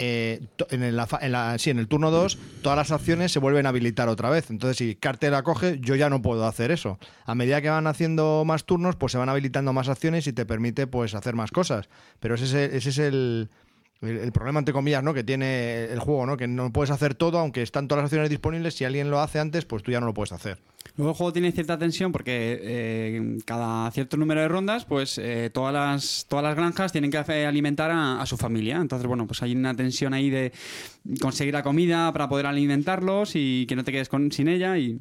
eh, en, la en la- sí, en el turno 2, todas las acciones se vuelven a habilitar otra vez. Entonces, si Carte la coge, yo ya no puedo hacer eso. A medida que van haciendo más turnos, pues se van habilitando más acciones y te permite pues hacer más cosas. Pero ese es el problema, entre comillas, ¿no? que tiene el juego, ¿no? que no puedes hacer todo, aunque están todas las acciones disponibles. Si alguien lo hace antes, pues tú ya no lo puedes hacer. Luego el juego tiene cierta tensión porque eh, cada cierto número de rondas, pues eh, todas, las, todas las granjas tienen que alimentar a, a su familia. Entonces, bueno, pues hay una tensión ahí de conseguir la comida para poder alimentarlos y que no te quedes con, sin ella. Y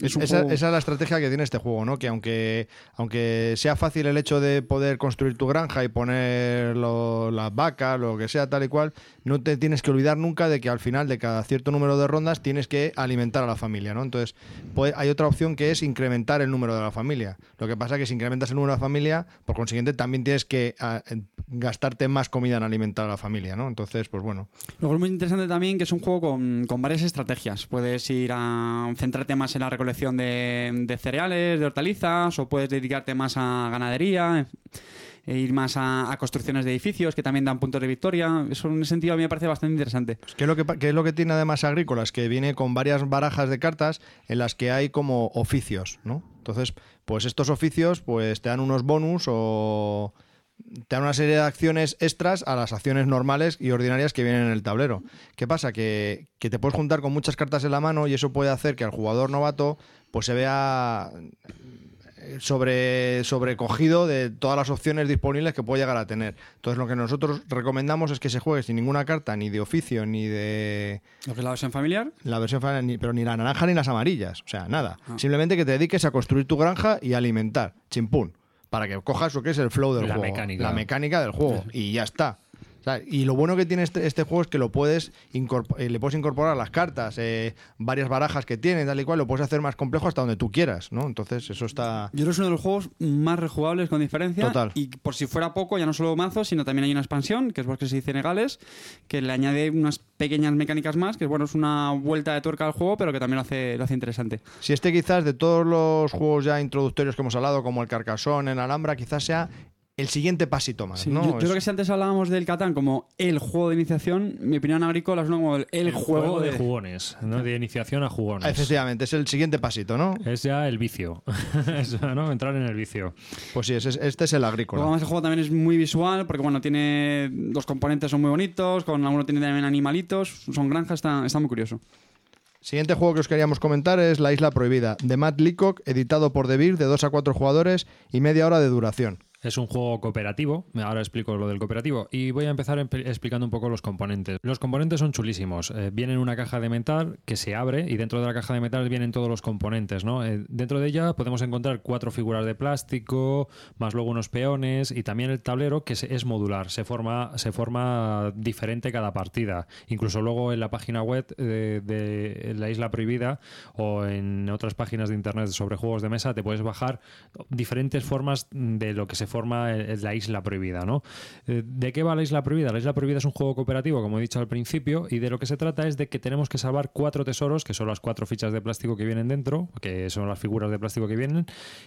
es esa, juego- esa es la estrategia que tiene este juego, ¿no? Que aunque, aunque sea fácil el hecho de poder construir tu granja y poner lo- las vacas, lo que sea, tal y cual, no te tienes que olvidar nunca de que al final de cada cierto número de rondas tienes que alimentar a la familia, ¿no? Entonces, puede- hay otra opción que es incrementar el número de la familia. Lo que pasa es que si incrementas el número de la familia, por consiguiente, también tienes que ah, gastarte más comida en alimentar a la familia, ¿no? Entonces, pues bueno. Luego es muy interesante también que es un juego con, con varias estrategias. Puedes ir a centrarte más en la recolección de, de cereales, de hortalizas, o puedes dedicarte más a ganadería, e ir más a, construcciones de edificios que también dan puntos de victoria. Eso en ese sentido a mí me parece bastante interesante. ¿Qué es, lo que, es lo que tiene además Agrícolas? Que viene con varias barajas de cartas en las que hay como oficios, ¿no? Entonces, pues estos oficios pues te dan unos bonus o te dan una serie de acciones extras a las acciones normales y ordinarias que vienen en el tablero. ¿Qué pasa? Que, que te puedes juntar con muchas cartas en la mano y eso puede hacer que al jugador novato pues se vea eh, sobre sobrecogido de todas las opciones disponibles que puede llegar a tener. Entonces lo que nosotros recomendamos es que se juegue sin ninguna carta ni de oficio ni de Lo que es la versión familiar. la versión ni- pero ni la naranja ni las amarillas, o sea, nada. Simplemente que te dediques a construir tu granja y alimentar, chimpún, para que cojas lo que es el flow del La juego, mecánica. la mecánica del juego y ya está. Y lo bueno que tiene este, este juego es que lo puedes eh, le puedes incorporar las cartas, eh, varias barajas que tiene, tal y cual, lo puedes hacer más complejo hasta donde tú quieras, ¿no? Entonces, eso está. Yo creo que es uno de los juegos más rejugables con diferencia. Total. Y por si fuera poco, ya no solo mazos, sino también hay una expansión, que es Bosques y Cenegales, que le añade unas pequeñas mecánicas más, que bueno, es una vuelta de tuerca al juego, pero que también lo hace, lo hace interesante. Si este quizás de todos los juegos ya introductorios que hemos hablado, como el Carcassonne en Alhambra, quizás sea el siguiente pasito más, Sí, ¿no? yo, yo Es- creo que si antes hablábamos del Catán como el juego de iniciación, mi opinión agrícola es uno como el, el juego, de de, jugones, ¿no? de iniciación a jugones. Efectivamente, es el siguiente pasito, ¿no? Es ya el vicio, Es, ¿no? Entrar en el vicio. Pues sí, es- este es el agrícola. Además, el juego también es muy visual, porque bueno, tiene los componentes son muy bonitos, con alguno tiene también animalitos, son granjas, está, está muy curioso. Siguiente juego que os queríamos comentar es La Isla Prohibida, de Matt Leacock, editado por The Beer, de 2 a 4 jugadores y media hora de duración. Es un juego cooperativo, ahora explico lo del cooperativo, y voy a empezar empe- explicando un poco los componentes. Los componentes son chulísimos. Eh, vienen en una caja de metal que se abre y dentro de la caja de metal vienen todos los componentes. Eh, dentro de ella podemos encontrar cuatro figuras de plástico, más luego unos peones y también el tablero que es modular, se forma, se forma diferente cada partida. Incluso luego en la página web de la Isla Prohibida o en otras páginas de internet sobre juegos de mesa te puedes bajar diferentes formas de lo que se forma en la Isla Prohibida. ¿no? Eh, ¿De qué va la Isla Prohibida? La Isla Prohibida es un juego cooperativo, como he dicho al principio, y de lo que se trata es de que tenemos que salvar cuatro tesoros, que son las cuatro fichas de plástico que vienen dentro, que son las figuras de plástico que vienen,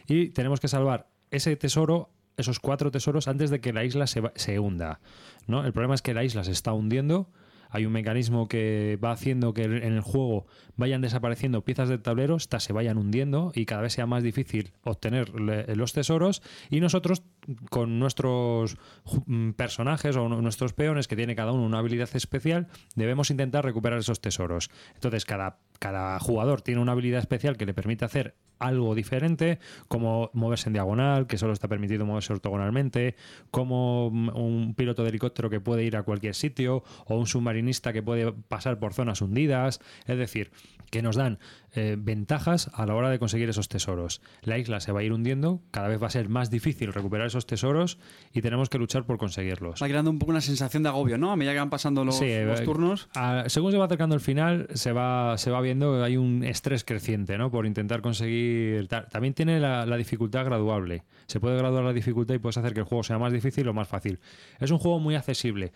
y tenemos que salvar ese tesoro esos cuatro tesoros antes de que la isla se, se hunda. ¿no? El problema es que la isla se está hundiendo. Hay un mecanismo que va haciendo que en el juego vayan desapareciendo piezas del tablero, estas se vayan hundiendo y cada vez sea más difícil obtener los tesoros. Y nosotros, con nuestros mm, personajes o nu- nuestros peones, que tiene cada uno una habilidad especial, debemos intentar recuperar esos tesoros. Entonces, cada, cada jugador tiene una habilidad especial que le permite hacer algo diferente, como moverse en diagonal, que solo está permitido moverse ortogonalmente, como mm, un piloto de helicóptero que puede ir a cualquier sitio, o un submarinista que puede pasar por zonas hundidas, es decir, que nos dan eh, ventajas a la hora de conseguir esos tesoros. La isla se va a ir hundiendo, cada vez va a ser más difícil recuperar esos tesoros y tenemos que luchar por conseguirlos. Va creando un poco una sensación de agobio, ¿no? A medida que van pasando los, Sí, los eh, turnos. a- según se va acercando el final, se va, se va viendo hay un estrés creciente, ¿no? Por intentar conseguir. ta- También tiene la, la dificultad graduable. Se puede graduar la dificultad y puedes hacer que el juego sea más difícil o más fácil. Es un juego muy accesible.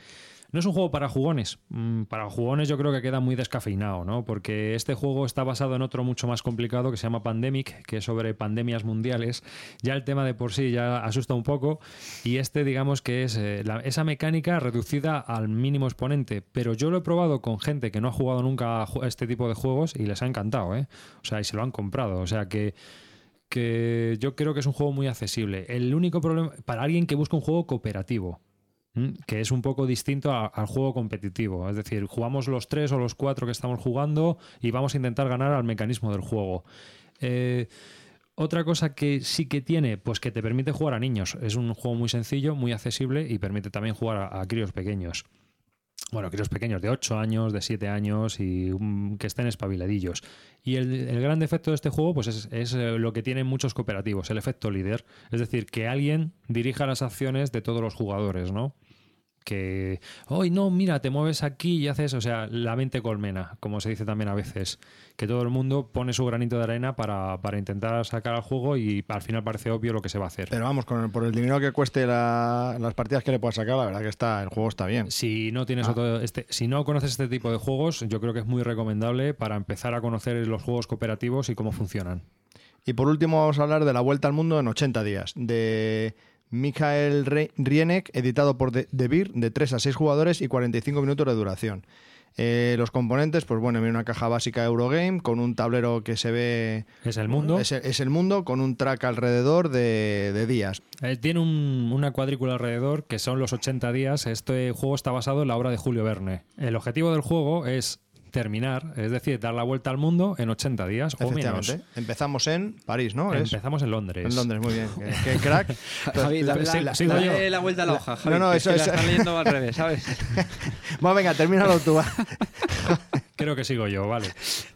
No es un juego para jugones. Mm, Para jugones yo creo que queda muy descafeinado, ¿no? Porque este juego está basado en otro mucho más complicado que se llama Pandemic, que es sobre pandemias mundiales. Ya el tema de por sí ya asusta un poco. Y este, digamos que es eh, esa mecánica reducida al mínimo exponente. Pero yo lo he probado con gente que no ha jugado nunca a este tipo de juegos y les ha encantado, ¿eh? O sea, y se lo han comprado. O sea que que yo creo que es un juego muy accesible. El único problema para alguien que busca un juego cooperativo. Que es un poco distinto al juego competitivo. Es decir, jugamos los tres o los cuatro que estamos jugando y vamos a intentar ganar al mecanismo del juego. Eh, otra cosa que sí que tiene, pues que te permite jugar a niños. Es un juego muy sencillo, muy accesible y permite también jugar a, a críos pequeños. Bueno, críos pequeños de 8 años, de 7 años y um, que estén espabiladillos. Y el, el gran defecto de este juego pues es, es, eh, lo que tienen muchos cooperativos, el efecto líder. Es decir, que alguien dirija las acciones de todos los jugadores, ¿no? Que, hoy no, mira, te mueves aquí y haces, o sea, la mente colmena, como se dice también a veces, que todo el mundo pone su granito de arena para, para intentar sacar al juego y al final parece obvio lo que se va a hacer. Pero vamos, con el- por el dinero que cueste la- las partidas que le puedas sacar, la verdad que está el juego está bien. Si no tienes Ah. otro, este, si no conoces este tipo de juegos, yo creo que es muy recomendable para empezar a conocer los juegos cooperativos y cómo funcionan. Y por último vamos a hablar de La Vuelta al Mundo en 80 días, de Michael Re- Rienek, editado por De, De Beer, de 3 a 6 jugadores y 45 minutos de duración. Eh, los componentes, pues bueno, viene una caja básica Eurogame con un tablero que se ve... Es el mundo. Es el, es el mundo con un track alrededor de, de días. Eh, tiene un- una cuadrícula alrededor que son los 80 días. Este juego está basado en la obra de Julio Verne. El objetivo del juego es terminar, es decir, dar la vuelta al mundo en 80 días o menos. Empezamos en París, ¿no? Empezamos en Londres. en Londres, muy bien. Qué, qué crack. Javi, dale, sí, la, sí, dale la vuelta a la hoja, Javi, No, no, eso es que es- la están leyendo al revés, ¿sabes? Bueno, venga, termínalo tú. Creo que sigo yo, vale.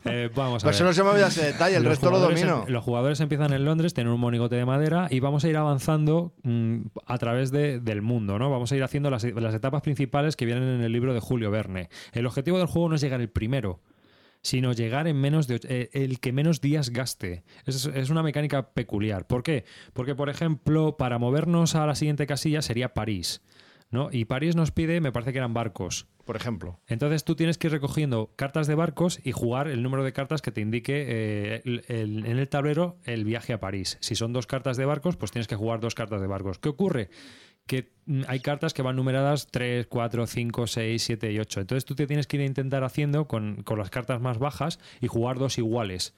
Eh, vamos a Pues ver. solo se me olvida ese detalle, el Los resto lo domino. los jugadores empiezan en Londres, tienen un monigote de madera y vamos a ir avanzando mm, a través de- del mundo, ¿no? Vamos a ir haciendo las, las etapas principales que vienen en el libro de Julio Verne. El objetivo del juego no es llegar el primero, sino llegar en menos de eh, el que menos días gaste. Es, es una mecánica peculiar. ¿Por qué? Porque, por ejemplo, para movernos a la siguiente casilla sería París. ¿No? Y París nos pide, me parece que eran barcos. Por ejemplo. Entonces tú tienes que ir recogiendo cartas de barcos y jugar el número de cartas que te indique eh, el- el- en el tablero el viaje a París. Si son dos cartas de barcos, pues tienes que jugar dos cartas de barcos. ¿Qué ocurre? Que mm, hay cartas que van numeradas 3, 4, 5, 6, 7 y 8. Entonces tú te tienes que ir a intentar haciendo con, con las cartas más bajas y jugar dos iguales.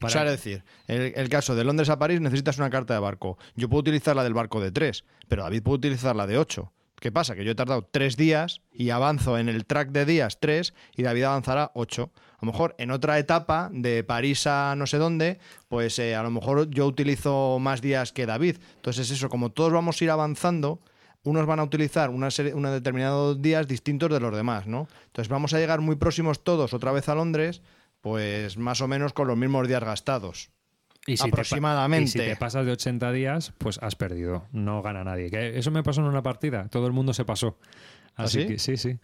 O sea, es decir, el, el caso de Londres a París necesitas una carta de barco. Yo puedo utilizar la del barco de 3, pero David puede utilizar la de 8. ¿Qué pasa? Que yo he tardado tres días y avanzo en el track de días tres y David avanzará ocho. A lo mejor en otra etapa, de París a no sé dónde, pues eh, a lo mejor yo utilizo más días que David. Entonces eso, como todos vamos a ir avanzando, unos van a utilizar una serie, unos determinados días distintos de los demás, ¿no? Entonces vamos a llegar muy próximos todos otra vez a Londres, pues más o menos con los mismos días gastados. Y si te aproximadamente. y si te pasas de 80 días, pues has perdido. No gana nadie. Que eso me pasó en una partida. Todo el mundo se pasó. ¿Ah, Así sí? que sí, sí.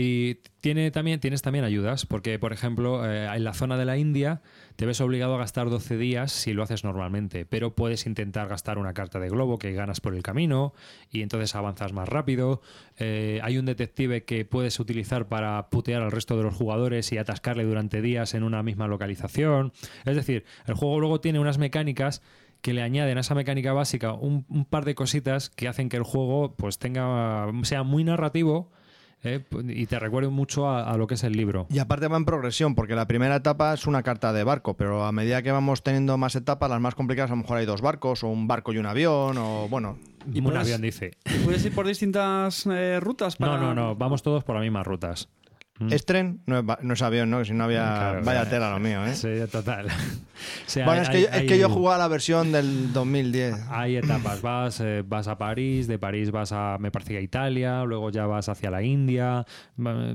Y tiene también, tienes también ayudas, porque, por ejemplo, eh, en la zona de la India te ves obligado a gastar 12 días si lo haces normalmente, pero puedes intentar gastar una carta de globo que ganas por el camino y entonces avanzas más rápido. Eh, hay un detective que puedes utilizar para putear al resto de los jugadores y atascarle durante días en una misma localización. Es decir, el juego luego tiene unas mecánicas que le añaden a esa mecánica básica un, un par de cositas que hacen que el juego pues tenga sea muy narrativo eh, y te recuerde mucho a, a lo que es el libro. Y aparte va en progresión, porque la primera etapa es una carta de barco, pero a medida que vamos teniendo más etapas, las más complicadas, a lo mejor hay dos barcos, o un barco y un avión, o bueno. Y un avión dice. ¿Y puedes ir por distintas eh, rutas para...? No, no, no, vamos todos por las mismas rutas. Mm. Es tren, no es, no es avión, ¿no? Si no había. Claro, vaya claro. tela lo mío, ¿eh? Sí, total. O sea, bueno, es que, hay- yo, es que yo jugaba la versión del 2010. Hay etapas, vas, eh, vas a París, de París vas a, me parece que a Italia, luego ya vas hacia la India,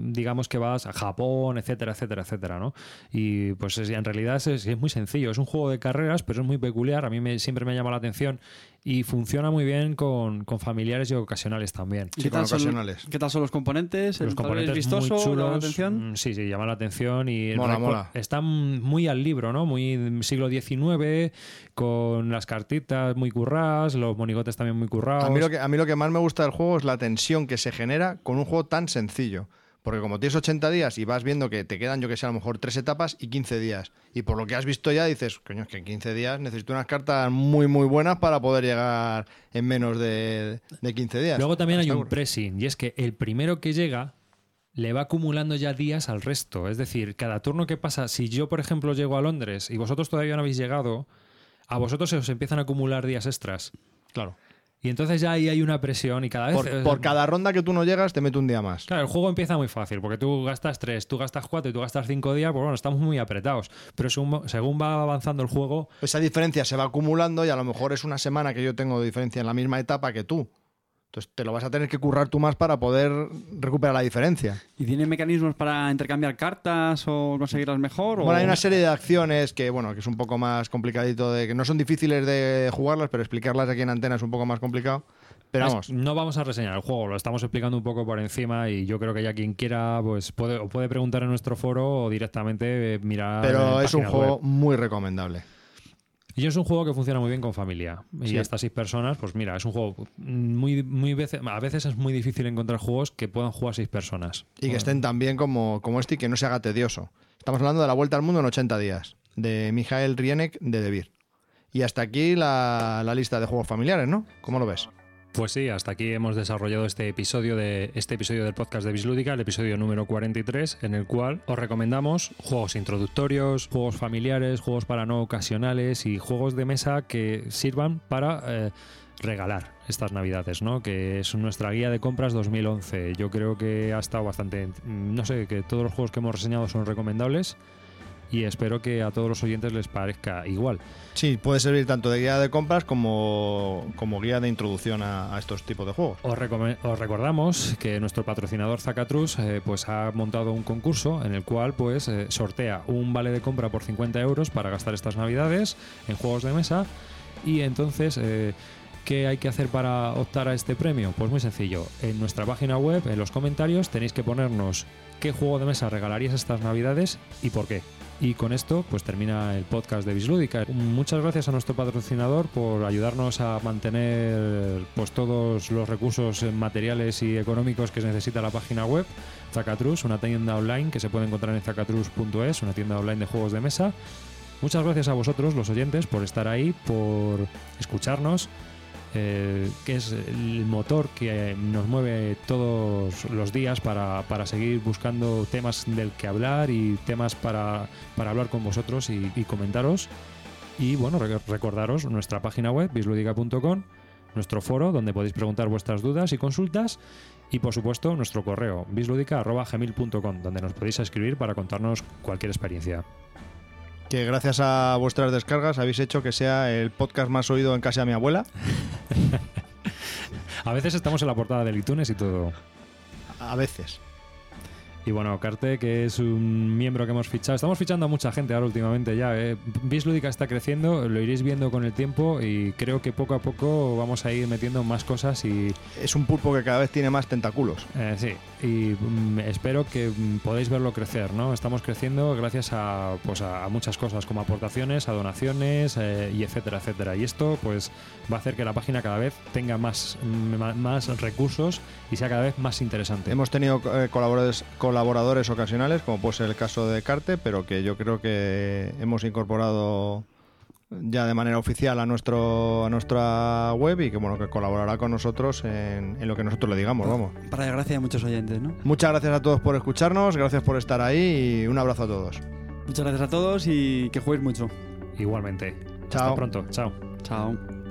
digamos que vas a Japón, etcétera, etcétera, etcétera, ¿no? Y pues es- en realidad es, es muy sencillo, es un juego de carreras, pero es muy peculiar, a mí me, siempre me ha llamado la atención y funciona muy bien con, con familiares y ocasionales también. ¿Y Sí, ¿Qué, tal con son, ocasionales. ¿Qué tal son los componentes? ¿El Los componentes es vistoso? muy ¿Llama chulos, la atención? mm, Sí, sí, llama la atención y Mola, mola. están muy al libro, ¿no? Muy siglo XIX, con las cartitas muy curradas, los monigotes también muy currados. A mí, lo que, a mí lo que más me gusta del juego es la tensión que se genera con un juego tan sencillo. Porque como tienes 80 días y vas viendo que te quedan, yo que sé, a lo mejor tres etapas y 15 días. Y por lo que has visto ya dices, coño, es que en 15 días necesito unas cartas muy, muy buenas para poder llegar en menos de, de 15 días. Luego también hay un pressing, y es que el primero que llega le va acumulando ya días al resto. Es decir, cada turno que pasa, si yo, por ejemplo, llego a Londres y vosotros todavía no habéis llegado, a vosotros se os empiezan a acumular días extras. Claro. Y entonces ya ahí hay una presión y cada vez... Por, por cada ronda que tú no llegas, te mete un día más. Claro, el juego empieza muy fácil, porque tú gastas tres, tú gastas cuatro y tú gastas cinco días, pues bueno, estamos muy apretados. Pero según, según va avanzando el juego, Esa diferencia se va acumulando y a lo mejor es una semana que yo tengo de diferencia en la misma etapa que tú. Entonces te lo vas a tener que currar tú más para poder recuperar la diferencia. ¿Y tiene mecanismos para intercambiar cartas o conseguirlas mejor? o- Bueno, hay una serie de acciones que, bueno, que es un poco más complicadito, de que no son difíciles de jugarlas, pero explicarlas aquí en antena es un poco más complicado. Pero vamos, no vamos a reseñar el juego, lo estamos explicando un poco por encima y yo creo que ya quien quiera pues puede, o puede preguntar en nuestro foro o directamente eh, mirar. pero es un juego web. muy recomendable. Y es un juego que funciona muy bien con familia. Y hasta seis personas, pues mira, es un juego muy, muy veces, a veces es muy difícil encontrar juegos que puedan jugar seis personas. Y que estén tan bien como, como este y que no se haga tedioso. Estamos hablando de la vuelta al mundo en 80 días, de Mijael Rienek de Debir. Y hasta aquí la, la lista de juegos familiares, ¿no? ¿Cómo lo ves? Pues sí, hasta aquí hemos desarrollado este episodio de este episodio del podcast de Bislúdica, el episodio número 43, en el cual os recomendamos juegos introductorios, juegos familiares, juegos para no ocasionales y juegos de mesa que sirvan para eh, regalar estas navidades, ¿no? Que es nuestra guía de compras 2011. Yo creo que ha estado bastante, no sé, que todos los juegos que hemos reseñado son recomendables y espero que a todos los oyentes les parezca igual. Sí, puede servir tanto de guía de compras como, como guía de introducción a, a estos tipos de juegos. Os recordamos que nuestro patrocinador Zacatrus eh, pues ha montado un concurso en el cual pues eh, sortea un vale de compra por 50 euros para gastar estas navidades en juegos de mesa y entonces eh, ¿qué hay que hacer para optar a este premio? Pues muy sencillo, en nuestra página web, en los comentarios tenéis que ponernos qué juego de mesa regalarías estas navidades y por qué. Y con esto, pues termina el podcast de Bislúdica. Muchas gracias a nuestro patrocinador por ayudarnos a mantener pues todos los recursos materiales y económicos que necesita la página web. Zacatrus, una tienda online que se puede encontrar en zacatrus.es, una tienda online de juegos de mesa. Muchas gracias a vosotros, los oyentes, por estar ahí, por escucharnos, eh, que es el motor que nos mueve todos los días para, para seguir buscando temas del que hablar y temas para, para hablar con vosotros y, comentaros. Y bueno, re- recordaros nuestra página web, bisludica.com, nuestro foro donde podéis preguntar vuestras dudas y consultas y por supuesto nuestro correo bisludica.gmail.com donde nos podéis escribir para contarnos cualquier experiencia. Que gracias a vuestras descargas habéis hecho que sea el podcast más oído en casa de mi abuela. A veces estamos en la portada del iTunes y todo. A veces. Y bueno, Carte, que es un miembro que hemos fichado. Estamos fichando a mucha gente ahora últimamente ya. ¿eh? Bislúdica está creciendo, lo iréis viendo con el tiempo y creo que poco a poco vamos a ir metiendo más cosas y Es un pulpo que cada vez tiene más tentáculos. eh, sí, y mm, espero que mm, podáis verlo crecer, ¿no? Estamos creciendo gracias a, pues a, a muchas cosas, como aportaciones, a donaciones eh, y etcétera, etcétera. Y esto pues va a hacer que la página cada vez tenga más, mm, más recursos y sea cada vez más interesante. Hemos tenido eh, colaboradores, colaboradores ocasionales, como puede ser el caso de Carte, pero que yo creo que hemos incorporado ya de manera oficial a nuestro a nuestra web y que bueno que colaborará con nosotros en, en lo que nosotros le digamos, vamos. Para desgracia de muchos oyentes, ¿no? Muchas gracias a todos por escucharnos, gracias por estar ahí y un abrazo a todos. Muchas gracias a todos y que juguéis mucho. Igualmente. Chao. Hasta pronto. Chao. Chao.